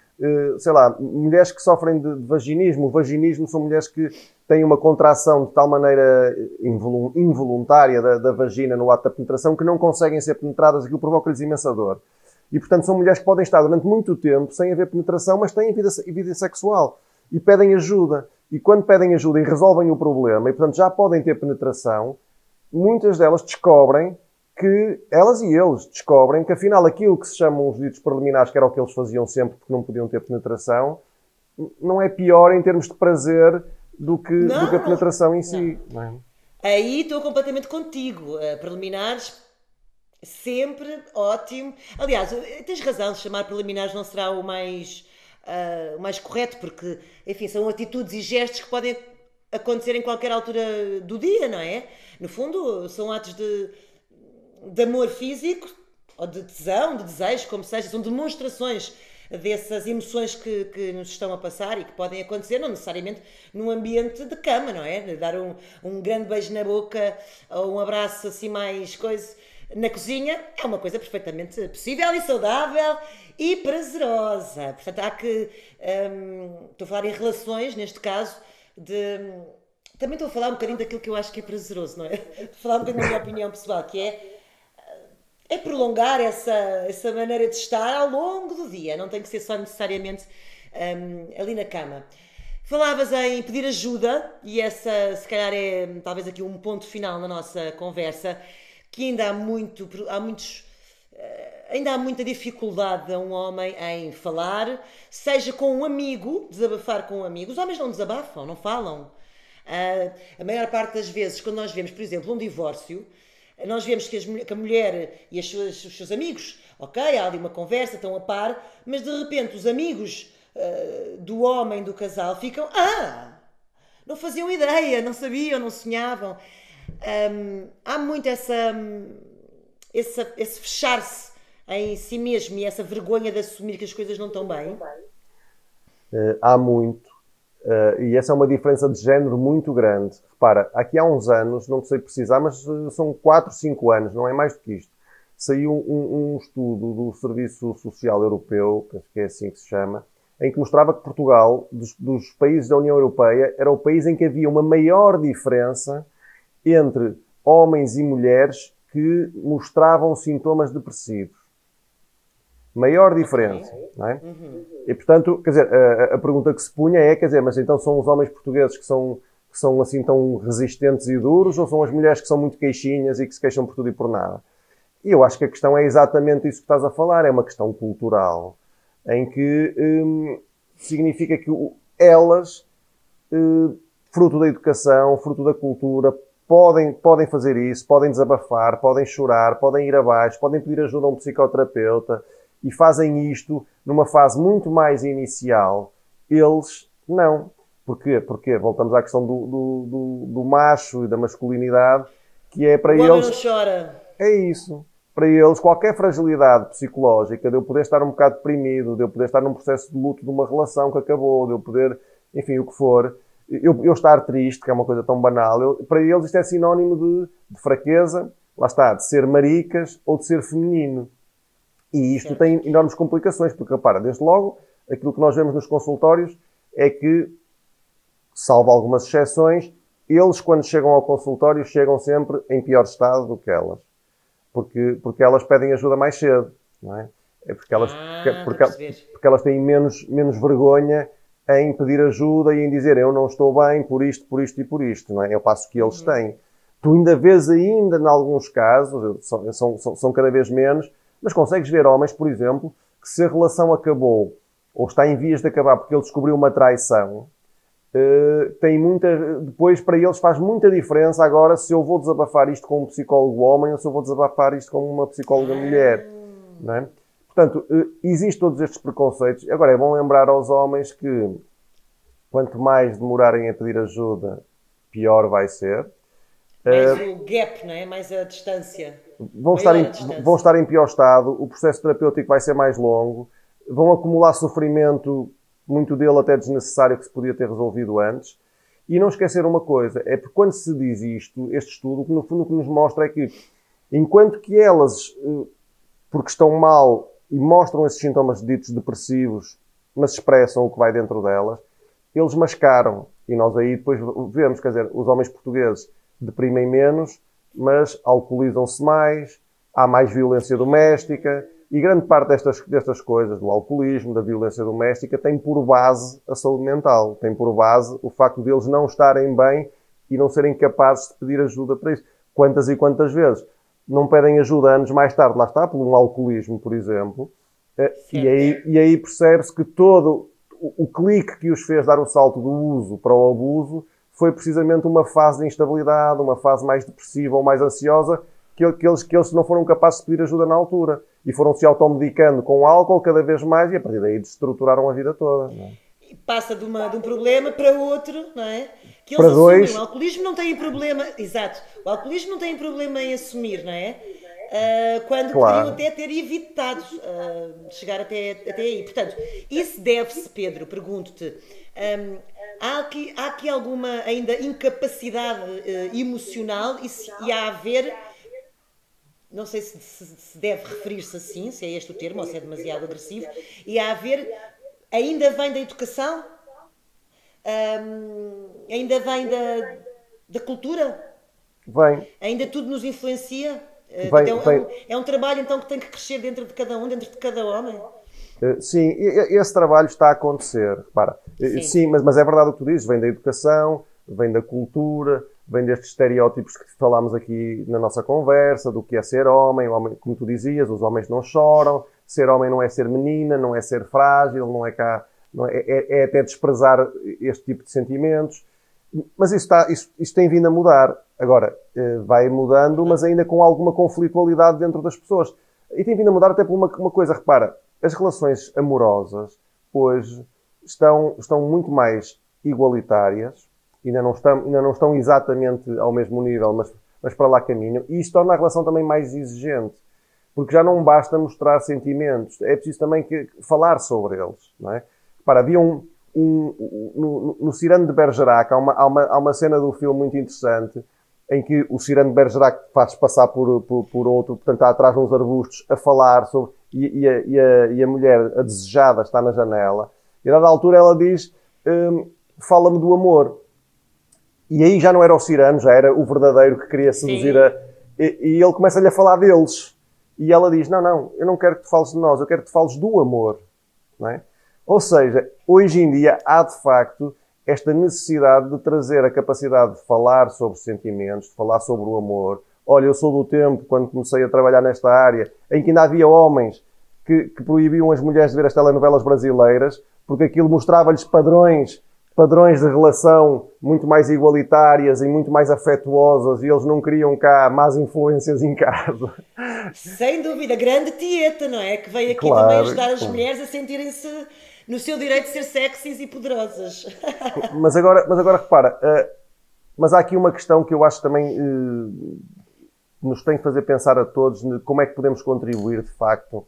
sei lá, mulheres que sofrem de vaginismo. O vaginismo são mulheres que têm uma contração de tal maneira involuntária da, da vagina no ato da penetração que não conseguem ser penetradas, aquilo provoca-lhes imensa dor. E, portanto, são mulheres que podem estar durante muito tempo sem haver penetração, mas têm vida, vida sexual e pedem ajuda. E quando pedem ajuda e resolvem o problema, e, portanto, já podem ter penetração, muitas delas descobrem que elas e eles descobrem que afinal aquilo que se chamam os ditos preliminares, que era o que eles faziam sempre porque não podiam ter penetração, não é pior em termos de prazer do que, não, do que a penetração em si. É? Aí estou completamente contigo. Uh, preliminares, sempre ótimo. Aliás, tens razão, chamar preliminares não será o mais, uh, o mais correto, porque, enfim, são atitudes e gestos que podem acontecer em qualquer altura do dia, não é? No fundo, são atos de de amor físico, ou de tesão, de desejo, como seja, são demonstrações dessas emoções que, que nos estão a passar e que podem acontecer, não necessariamente num ambiente de cama, não é? Dar um, um grande beijo na boca ou um abraço assim mais coisa na cozinha é uma coisa perfeitamente possível e saudável e prazerosa. Portanto, há que. Hum, estou a falar em relações, neste caso, de. Também estou a falar um bocadinho daquilo que eu acho que é prazeroso, não é? Estou a falar um bocadinho da minha opinião pessoal, que é é prolongar essa, essa maneira de estar ao longo do dia, não tem que ser só necessariamente um, ali na cama. Falavas em pedir ajuda, e essa, se calhar, é talvez aqui um ponto final na nossa conversa, que ainda há muito, há muitos, eh, ainda há muita dificuldade a um homem em falar, seja com um amigo, desabafar com um amigo. Os homens não desabafam, não falam. Uh, a maior parte das vezes, quando nós vemos, por exemplo, um divórcio, nós vemos que, as, que a mulher e as suas, os seus amigos Ok, há ali uma conversa, estão a par, mas de repente os amigos uh, do homem do casal ficam. Ah! Não faziam ideia, não sabiam, não sonhavam. Um, há muito essa, esse, esse fechar-se em si mesmo e essa vergonha de assumir que as coisas não estão bem. Uh, há muito. Uh, e essa é uma diferença de género muito grande. Repara, aqui há uns anos, não sei precisar, mas são 4, 5 anos, não é mais do que isto saiu um, um, estudo do Serviço Social Europeu, que é assim que se chama, em que mostrava que Portugal, dos, dos, países da União Europeia, era o país em que havia uma maior diferença entre homens e mulheres que mostravam sintomas depressivos. Maior diferença, é? Uhum. E, portanto, quer dizer, a, a, pergunta que se punha é, quer dizer, mas então são os homens portugueses que são, que são assim tão resistentes e duros ou são as mulheres que são muito queixinhas e que se queixam por tudo e por nada? E eu acho que a questão é exatamente isso que estás a falar, é uma questão cultural, em que hum, significa que elas, hum, fruto da educação, fruto da cultura, podem, podem fazer isso, podem desabafar, podem chorar, podem ir abaixo, podem pedir ajuda a um psicoterapeuta e fazem isto numa fase muito mais inicial. Eles não. Porquê? Porque voltamos à questão do, do, do, do macho e da masculinidade, que é para o eles. Não chora. É isso para eles, qualquer fragilidade psicológica, de eu poder estar um bocado deprimido, de eu poder estar num processo de luto de uma relação que acabou, de eu poder, enfim, o que for, eu, eu estar triste, que é uma coisa tão banal, eu, para eles isto é sinónimo de, de, fraqueza, lá está, de ser maricas ou de ser feminino. E isto certo. tem enormes complicações, porque, repara, desde logo, aquilo que nós vemos nos consultórios é que, salvo algumas exceções, eles, quando chegam ao consultório, chegam sempre em pior estado do que elas porque, porque elas pedem ajuda mais cedo, não é? É porque elas, ah, porque, porque, elas têm menos, menos vergonha em pedir ajuda e em dizer eu não estou bem por isto, por isto e por isto, não é? É o passo que eles uhum. têm. Tu ainda vês ainda, em alguns casos, são, são, são cada vez menos, mas consegues ver homens, por exemplo, que se a relação acabou ou está em vias de acabar porque ele descobriu uma traição, Uh, tem muita. Depois, para eles, faz muita diferença agora se eu vou desabafar isto com um psicólogo homem ou se eu vou desabafar isto com uma psicóloga mulher. Não é? Portanto, uh, existem todos estes preconceitos. Agora, é bom lembrar aos homens que quanto mais demorarem a pedir ajuda, pior vai ser. Mais uh, o gap, não é? Mais a distância. Vão estar, em, vão estar em pior estado, o processo terapêutico vai ser mais longo, vão acumular sofrimento muito dele até desnecessário que se podia ter resolvido antes. E não esquecer uma coisa, é porque quando se diz isto, este estudo, que no fundo o que nos mostra é que, enquanto que elas, eh, porque estão mal e mostram esses sintomas ditos depressivos, mas expressam o que vai dentro delas, eles mascaram. E nós aí depois vemos, quer dizer, os homens portugueses deprimem menos, mas alcoolizam-se mais, há mais violência doméstica, e grande parte destas, destas coisas, do alcoolismo, da violência doméstica, tem por base a saúde mental, tem por base o facto deles não estarem bem e não serem capazes de pedir ajuda para isso. Quantas e quantas vezes não pedem ajuda anos mais tarde, lá está, por um alcoolismo, por exemplo, eh, e aí, e aí percebe-se que todo o, o clique que os fez dar o salto do uso para o abuso foi precisamente uma fase de instabilidade, uma fase mais depressiva ou mais ansiosa, que, que, eles, que eles não foram capazes de pedir ajuda na altura e foram se automedicando com álcool cada vez mais e a partir daí destruturaram a vida toda. É? Passa de, uma, de um problema para outro, não é? Que eles para assumem. Dois... O alcoolismo não tem problema, exato, o alcoolismo não tem problema em assumir, não é? Uh, quando claro. podiam até ter evitado uh, chegar até, até aí. Portanto, isso deve-se, Pedro, pergunto-te, um, há, aqui, há aqui alguma ainda incapacidade uh, emocional e, se, e há a ver não sei se, se, deve referir-se assim, se é este o termo, ou se é demasiado agressivo, e a haver, ainda vem da educação, um, ainda vem da, da cultura, vem. ainda tudo nos influencia. Eh, vem, é, um, vem. é um trabalho então que tem que crescer dentro de cada um, dentro de cada homem. Uh, sim, esse trabalho está a acontecer. Repara. Eh, sim, sim mas, mas é verdade o que tu dizes, vem da educação, vem da cultura, vem destes estereótipos que falámos aqui na nossa conversa, do que é ser homem, homem, como tu dizias, os homens não choram, ser homem não é ser menina, não é ser frágil, não é cá, não é, é, é até desprezar este tipo de sentimentos. Mas isso, está, isso, isso tem vindo a mudar. Agora, eh, vai mudando, mas ainda com alguma conflitualidade dentro das pessoas. E tem vindo a mudar até por uma, uma coisa, repara, as relações amorosas hoje estão, estão muito mais igualitárias, ainda não, estão, ainda não estão exatamente ao mesmo nível, mas, mas para lá caminham, e isso torna a relação também mais exigente, porque já não basta mostrar sentimentos, é preciso também que, falar sobre eles, não é? Repara, havia um, um, no, no Cirano de Bergerac, há uma, há, uma, há uma cena do filme muito interessante em que o Cirano de Bergerac faz passar por, por, por outro, portanto está atrás de uns arbustos a falar sobre, e, e, a, e, a, e a mulher, a desejada, está na janela, e a dada altura ela diz, hum, fala-me do amor. E aí já não era o Cirano, já era o verdadeiro que queria seduzir Sim. a... E, e ele começa-lhe a falar deles. E ela diz, não, não, eu não quero que tu fales de nós, eu quero que tu fales do amor. Não é? Ou seja, hoje em dia há de facto esta necessidade de trazer a capacidade de falar sobre sentimentos, de falar sobre o amor. Olha, eu sou do tempo, quando comecei a trabalhar nesta área, em que ainda havia homens que, que proibiam as mulheres de ver as telenovelas brasileiras, porque aquilo mostrava-lhes padrões, padrões de relação muito mais igualitárias e muito mais afetuosas, e eles não queriam cá más influências em casa. Sem dúvida, grande tieta, não é? Que veio aqui claro, também ajudar as mulheres a sentirem-se no seu direito de ser sexys e poderosas. mas agora, mas agora repara, uh, mas há aqui uma questão que eu acho também uh, nos tem que fazer pensar a todos como é que podemos contribuir de facto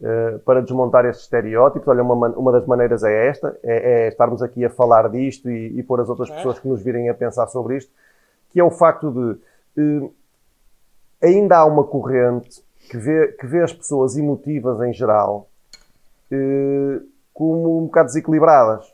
uh, para desmontar estes estereótipos. Olha, uma, uma das maneiras é esta, é, é estarmos aqui a falar disto e, e pôr as outras é. pessoas que nos virem a pensar sobre isto, que é o facto de ainda há uma corrente que vê, que vê as pessoas emotivas em geral como um bocado desequilibradas.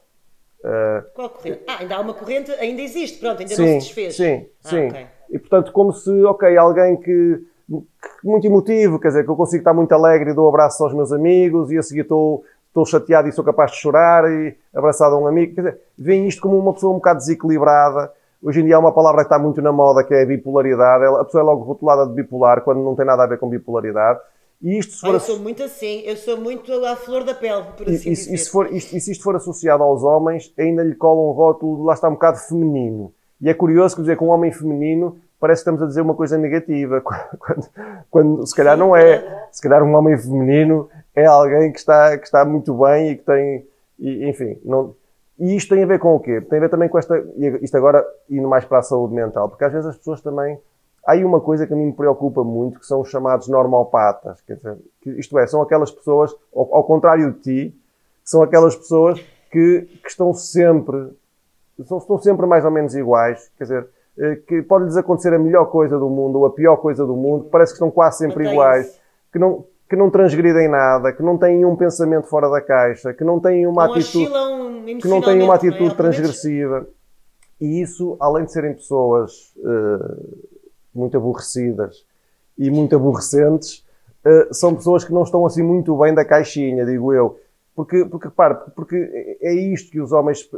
Uh, Qual corrente? Ah, ainda há uma corrente, ainda existe, pronto, ainda sim, não se desfez. Sim, ah, sim. Okay. E portanto, como se, ok, alguém que, que, muito emotivo, quer dizer, que eu consigo estar muito alegre e dou um abraço aos meus amigos e a seguir estou, estou chateado e sou capaz de chorar e abraçado a um amigo, quer dizer, veem isto como uma pessoa um bocado desequilibrada. Hoje em dia há uma palavra que está muito na moda que é a bipolaridade. A pessoa é logo rotulada de bipolar quando não tem nada a ver com bipolaridade. E isto se for... Eu sou muito assim, eu sou muito à flor da pele, por assim e, dizer. E se, for, isto, e se isto for associado aos homens, ainda lhe cola um rótulo, lá está um bocado feminino. E é curioso que dizer que um homem feminino parece que estamos a dizer uma coisa negativa, quando, quando se calhar não é. Se calhar um homem feminino é alguém que está, que está muito bem e que tem, e, enfim, não... E isto tem a ver com o quê? Tem a ver também com esta, isto agora indo mais para a saúde mental, porque às vezes as pessoas também Há aí uma coisa que a mim me preocupa muito, que são os chamados normopatas. Quer dizer, que, isto é, são aquelas pessoas, ao, ao, contrário de ti, são aquelas pessoas que, que estão sempre, são, estão sempre mais ou menos iguais. Quer dizer, eh, que pode-lhes acontecer a melhor coisa do mundo ou a pior coisa do mundo, que parece que estão quase sempre iguais, que não, que não transgridem nada, que não têm um pensamento fora da caixa, que não têm uma não atitude, que não têm uma atitude transgressiva. E isso, além de serem pessoas uh, muito aborrecidas e muito aborrecentes, uh, são pessoas que não estão assim muito bem da caixinha, digo eu. Porque, porque repare, porque é isto que os homens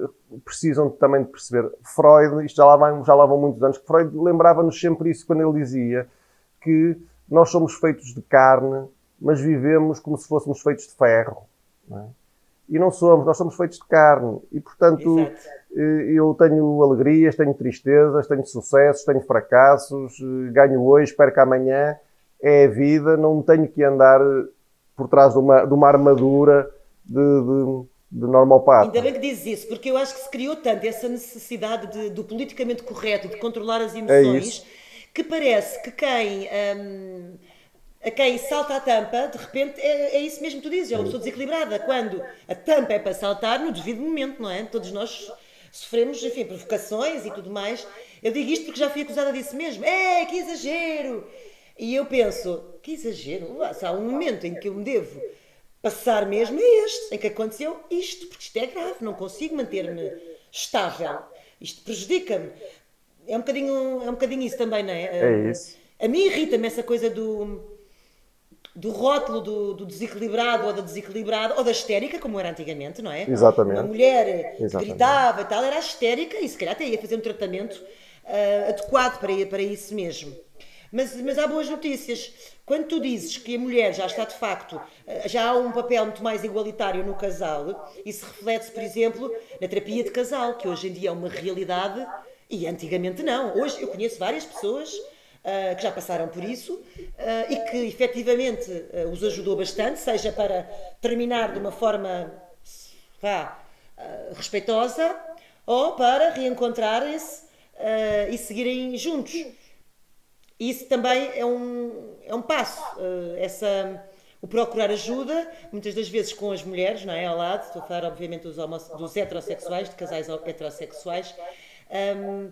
precisam também de perceber. Freud, isto já lá, vão, já lá vão muitos anos, Freud lembrava-nos sempre isso quando ele dizia que nós somos feitos de carne, mas vivemos como se fôssemos feitos de ferro. É? E não somos, nós somos feitos de carne. E, portanto, Exato eh, eu tenho alegrias, tenho tristezas, tenho sucessos, tenho fracassos, eh, ganho hoje, perco amanhã. É a vida, não tenho que andar por trás de uma, de uma armadura de, de, de normal pato. Ainda bem que dizes isso, porque eu acho que se criou tanto essa necessidade de, do politicamente correto, de controlar as é emoções, é que parece que quem. Hum, a quem salta a tampa, de repente é, é isso mesmo que tu dizes, é uma pessoa desequilibrada. Quando a tampa é para saltar no devido momento, não é? Todos nós sofremos, enfim, provocações e tudo mais. Eu digo isto porque já fui acusada disso mesmo. É, que exagero! E eu penso, que exagero? Se há um momento em que eu me devo passar mesmo, é este, em que aconteceu isto, porque isto é grave, não consigo manter-me estável. Isto prejudica-me. É um bocadinho, é um bocadinho isso também, não é? É isso. A mim irrita-me essa coisa do do rótulo do, do, desequilibrado ou da desequilibrada ou da histérica, como era antigamente, não é? Exatamente. Uma mulher Exatamente. gritava e tal, era histérica e se calhar até ia fazer um tratamento uh, adequado para, para isso mesmo. Mas, mas há boas notícias. Quando tu dizes que a mulher já está de facto, uh, já há um papel muito mais igualitário no casal, isso reflete-se, por exemplo, na terapia de casal, que hoje em dia é uma realidade e antigamente não. Hoje eu conheço várias pessoas Uh, que já passaram por isso uh, e que efetivamente uh, os ajudou bastante, seja para terminar de uma forma vá, respeitosa ou para reencontrarem-se e seguirem juntos. Isso também é um, é um passo. essa, o procurar ajuda, muitas das vezes com as mulheres, não é? Ao lado, estou a falar obviamente dos, dos heterossexuais, de casais heterossexuais. Um,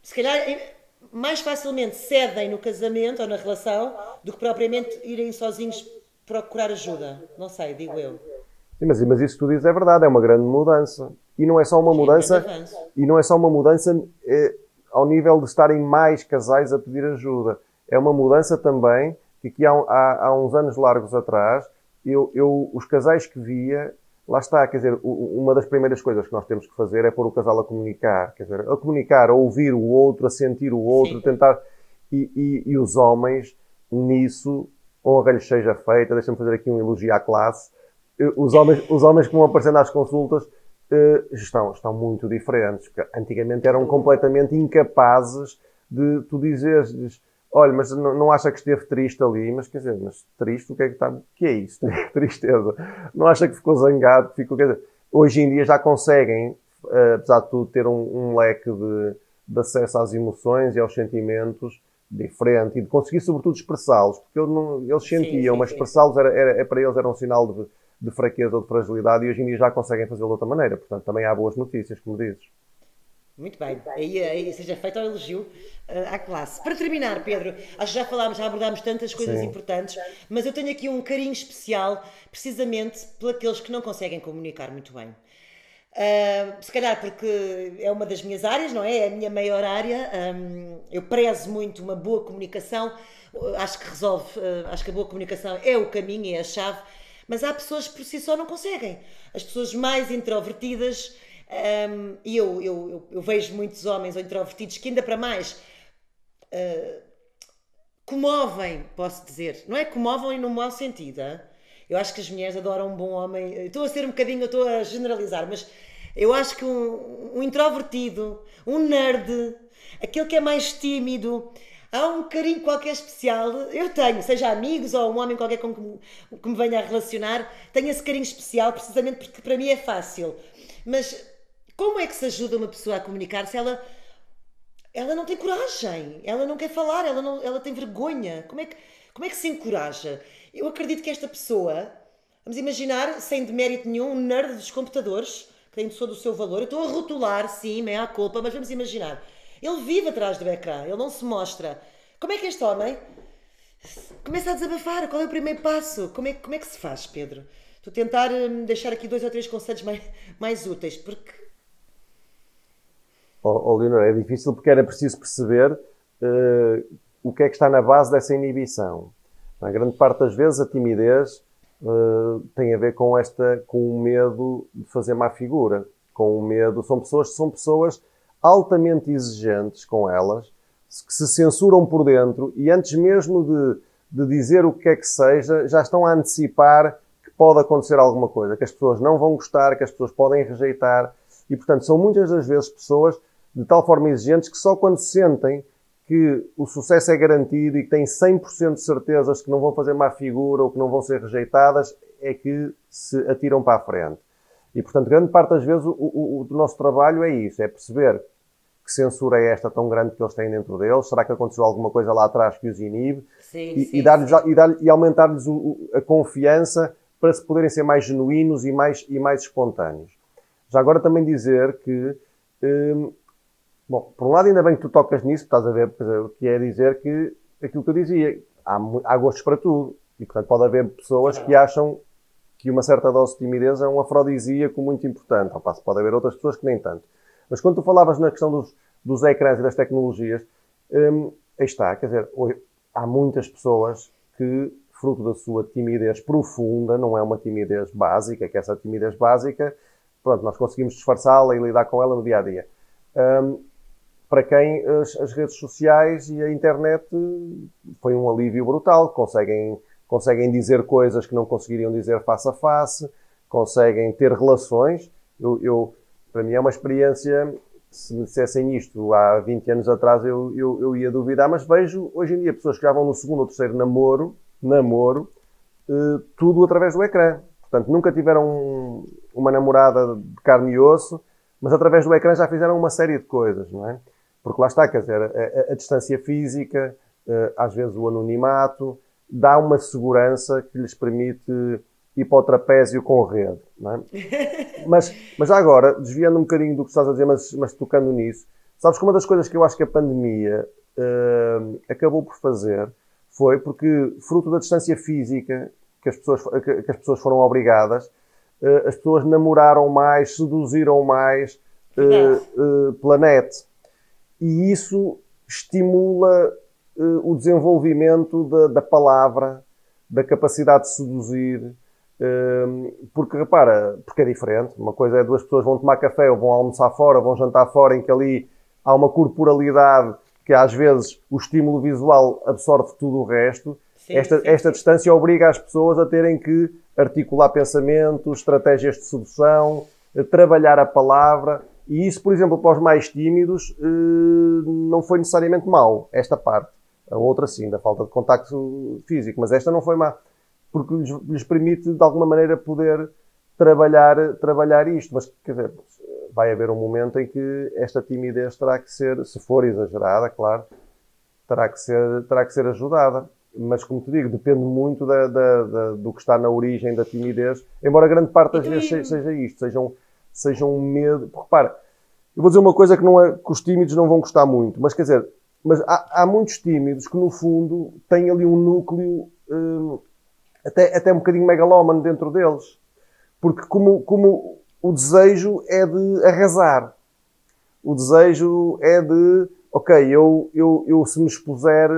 se calhar mais facilmente cedem no casamento ou na relação do que propriamente irem sozinhos procurar ajuda. Não sei, digo eu. Sim, mas, mas isso que tu dizes é verdade, é uma grande mudança. E não é só uma mudança. E não é só uma mudança é, ao nível de estarem mais casais a pedir ajuda. É uma mudança também que aqui há, há, há uns anos largos atrás, eu, eu, os casais que via lá está, quer dizer, uma das primeiras coisas que nós temos que fazer é pôr o casal a comunicar, quer dizer, a comunicar, a ouvir o outro, a sentir o outro, Sim. tentar. E, e, e, os homens, nisso, honra-lhes seja feita, deixa-me fazer aqui um elogio à classe, eh, os homens, os homens que vão aparecendo às consultas eh, estão, estão muito diferentes, porque antigamente eram completamente incapazes de tu dizeres Olha, mas não, não, acha que esteve triste ali? Mas quer dizer, mas triste, o que é que está? O que é isso? Tristeza. Não acha que ficou zangado? Ficou, quer dizer, hoje em dia já conseguem, uh, apesar de tudo, ter um, um leque de, de, acesso às emoções e aos sentimentos diferente e de conseguir, sobretudo, expressá-los, porque eles, não, eles sentiam, sim, sim, mas expressá-los era, era, era, para eles era um sinal de, de fraqueza ou de fragilidade e hoje em dia já conseguem fazê-lo de outra maneira. Portanto, também há boas notícias, como dizes. Muito bem, aí, aí seja feito ao elogio uh, à classe. Para terminar, Pedro, acho que já falámos, já abordámos tantas coisas Sim. importantes, mas eu tenho aqui um carinho especial, precisamente pelos que não conseguem comunicar muito bem. Uh, se calhar porque é uma das minhas áreas, não é? É a minha maior área. Um, eu prezo muito uma boa comunicação, acho que resolve, uh, acho que a boa comunicação é o caminho, é a chave, mas há pessoas que por si só não conseguem. As pessoas mais introvertidas um, e eu, eu, eu, eu, vejo muitos homens ou introvertidos que, ainda para mais, uh, comovem, posso dizer. Não é comovem no mau sentido. Hein? Eu acho que as mulheres adoram um bom homem. Estou a ser um bocadinho, estou a generalizar, mas eu acho que um, um introvertido, um nerd, aquele que é mais tímido, há um carinho qualquer especial. Eu tenho, seja amigos ou um homem qualquer com que, que me venha a relacionar, tenho esse carinho especial precisamente porque para mim é fácil. Mas como é que se ajuda uma pessoa a comunicar se ela ela não tem coragem, ela não quer falar, ela, não, ela tem vergonha? Como é, que, como é que se encoraja? Eu acredito que esta pessoa, vamos imaginar, sem demérito nenhum, um nerd dos computadores, que tem noção do seu valor, eu estou a rotular, sim, é a culpa, mas vamos imaginar, ele vive atrás do ecrã, ele não se mostra. Como é que este homem começa a desabafar? Qual é o primeiro passo? Como é, como é que se faz, Pedro? Estou a tentar hum, deixar aqui dois ou três conselhos mais, mais úteis, porque oh, oh, Leonor, é difícil porque era preciso perceber uh, o que é que está na base dessa inibição. Na grande parte das vezes a timidez uh, tem a ver com esta, com o medo de fazer má figura, com o medo. São pessoas, são pessoas altamente exigentes com elas, que se censuram por dentro e antes mesmo de, de dizer o que é que seja, já estão a antecipar que pode acontecer alguma coisa, que as pessoas não vão gostar, que as pessoas podem rejeitar. E, portanto, são muitas das vezes pessoas de tal forma exigentes que só quando sentem que o sucesso é garantido e que têm 100% de certezas que não vão fazer má figura ou que não vão ser rejeitadas, é que se atiram para a frente. E, portanto, grande parte das vezes o, o, o nosso trabalho é isso, é perceber que censura é esta tão grande que eles têm dentro deles? Será que aconteceu alguma coisa lá atrás que os inibe? Sim, e, sim, e, dar e, dar e aumentar-lhes a confiança para se poderem ser mais genuínos e mais, e mais espontâneos. Já agora também dizer que hum, Bom, por um lado, ainda bem que tu tocas nisso, estás a ver, o que é dizer que aquilo que eu dizia, há, há gostos para tudo. E, portanto, pode haver pessoas que acham que uma certa dose de timidez é um afrodisíaco muito importante. Ao passo, pode haver outras pessoas que nem tanto. Mas quando tu falavas na questão dos, dos ecrãs e das tecnologias, hum, aí está, quer dizer, há muitas pessoas que, fruto da sua timidez profunda, não é uma timidez básica, que essa timidez básica, pronto, nós conseguimos disfarçá-la e lidar com ela no dia a dia. Hum, para quem as, as, redes sociais e a internet foi um alívio brutal. Conseguem, conseguem dizer coisas que não conseguiriam dizer face a face, conseguem ter relações. Eu, eu, para mim é uma experiência se me dissessem isto há 20 anos atrás, eu, eu, eu ia duvidar, mas vejo hoje em dia pessoas que já vão no segundo ou terceiro namoro, namoro, eh, tudo através do ecrã. Portanto, nunca tiveram uma namorada de carne e osso, mas através do ecrã já fizeram uma série de coisas, não é? Porque lá está, quer dizer, a, a, a distância física, eh, às vezes o anonimato, dá uma segurança que lhes permite ir para o trapézio com rede. Não é? mas, mas já agora, desviando um bocadinho do que estás a dizer, mas, mas tocando nisso, sabes que uma das coisas que eu acho que a pandemia uh, acabou por fazer foi porque, fruto da distância física que as pessoas, que, que as pessoas foram obrigadas, uh, as pessoas namoraram mais, seduziram mais uh, pela net. E isso estimula o desenvolvimento da, da palavra, da capacidade de seduzir, porque repara, porque é diferente. Uma coisa é duas pessoas vão tomar café ou vão almoçar fora, vão jantar fora, em que ali há uma corporalidade que às vezes o estímulo visual absorve tudo o resto. Sim, esta, sim, esta sim. distância obriga as pessoas a terem que articular pensamentos, estratégias de sedução, trabalhar a palavra. E isso, por exemplo, para os mais tímidos, eh, não foi necessariamente mau, esta parte. A outra sim, da falta de contacto físico, mas esta não foi má porque lhes, lhes, permite de alguma maneira poder trabalhar, trabalhar isto. Mas, quer dizer, vai haver um momento em que esta timidez terá que ser, se for exagerada, claro, terá que ser, terá que ser ajudada. Mas, como te digo, depende muito da, da, da, do que está na origem da timidez, embora grande parte das vezes seja, seja isto, seja um, seja um medo. Porque, repara, eu vou dizer uma coisa que, não é, que os tímidos não vão gostar muito, mas quer dizer, mas há, há muitos tímidos que, no fundo, têm ali um núcleo. Hum, até, até um bocadinho megalómano dentro deles. Porque como, como o desejo é de arrasar. O desejo é de, ok, eu, eu, eu se me expuser,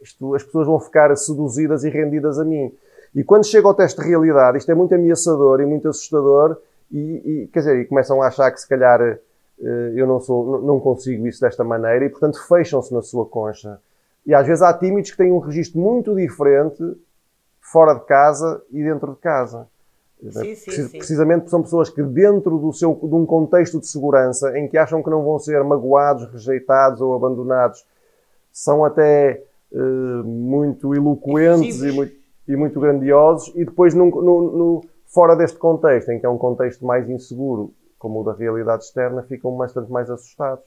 isto, as pessoas vão ficar seduzidas e rendidas a mim. E quando chega ao teste de realidade, isto é muito ameaçador e muito assustador, e, e quer dizer, e começam a achar que se calhar eu não, sou, não consigo isso desta maneira, e portanto fecham-se na sua concha. E às vezes há tímidos que têm um registro muito diferente fora de casa e dentro de casa. Sim, sim, sim. Precisamente são pessoas que dentro do seu, de um contexto de segurança em que acham que não vão ser magoados, rejeitados ou abandonados, são até uh, muito eloquentes e muito, e muito, grandiosos e depois no, fora deste contexto, em que é um contexto mais inseguro, como o da realidade externa, ficam bastante mais assustados.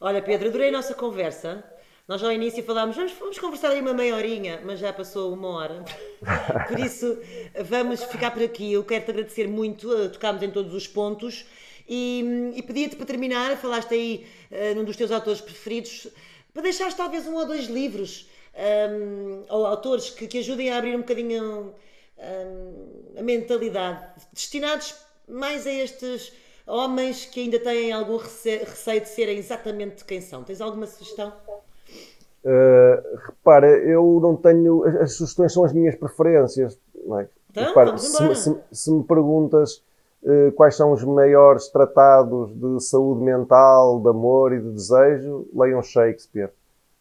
Olha, Pedro, adorei a nossa conversa. Nós ao início falámos, vamos, vamos conversar aí uma meia horinha, mas já passou uma hora. Por isso, vamos ficar por aqui. Eu quero te agradecer muito, eh, tocámos em todos os pontos. E, e pedia-te para terminar, falaste aí uh, num dos teus autores preferidos, para deixares talvez um ou dois livros um, ehm, ou autores que, que, ajudem a abrir um bocadinho um, ehm, a mentalidade, destinados mais a estes homens que ainda têm algum receio de serem exatamente quem são. Tens alguma sugestão? Uh, repara, eu não tenho. As sugestões são as minhas preferências. É? Então, repara, se, se, se, me perguntas uh, quais são os maiores tratados de saúde mental, de amor e de desejo, leiam Shakespeare.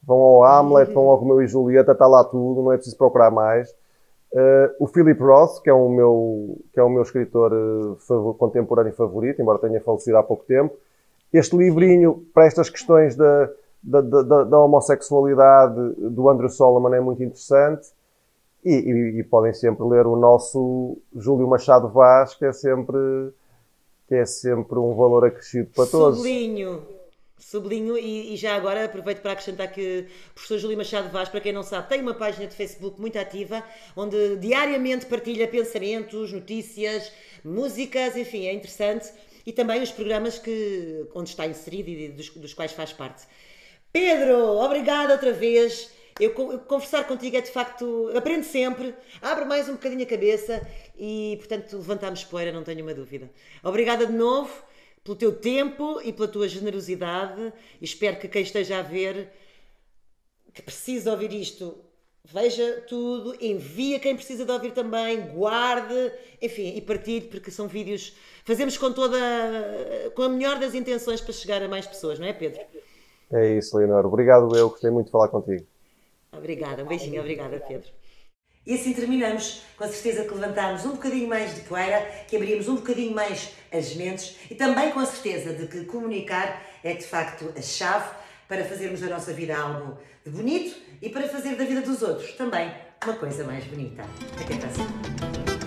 Vão ao Hamlet, vão ao Romeu e Julieta, está lá tudo, não é preciso procurar mais. Uh, o Philip Roth, que é o meu, que é o meu escritor uh, contemporâneo favorito, embora tenha falecido há pouco tempo. Este livrinho, para estas questões da da, da, da, homossexualidade do Andrew Solomon é muito interessante. E, e, e, podem sempre ler o nosso Júlio Machado Vaz, que é sempre, que é sempre um valor acrescido para todos. Sublinho, sublinho e, e, já agora aproveito para acrescentar que o professor Júlio Machado Vaz, para quem não sabe, tem uma página de Facebook muito ativa, onde diariamente partilha pensamentos, notícias, músicas, enfim, é interessante. E também os programas que, onde está inserido e dos, dos quais faz parte. Pedro, obrigada outra vez. Eu, eu, conversar contigo é de facto. Aprendo sempre, abre mais um bocadinho a cabeça e, portanto, levantamos poeira, não tenho uma dúvida. Obrigada de novo pelo teu tempo e pela tua generosidade. Espero que quem esteja a ver, que precisa ouvir isto, veja tudo, envia quem precisa de ouvir também, guarde, enfim, e partilhe, porque são vídeos. Fazemos com toda. com a melhor das intenções para chegar a mais pessoas, não é, Pedro? É isso, Leonor. Obrigado, eu. Gostei muito de falar contigo. Obrigada. Um beijinho. Obrigada, Pedro. E assim terminamos, com a certeza que levantámos um bocadinho mais de poeira, que abrimos um bocadinho mais as mentes e também com a certeza de que comunicar é de facto a chave para fazermos da nossa vida algo de bonito e para fazer da vida dos outros também uma coisa mais bonita. Até a próxima.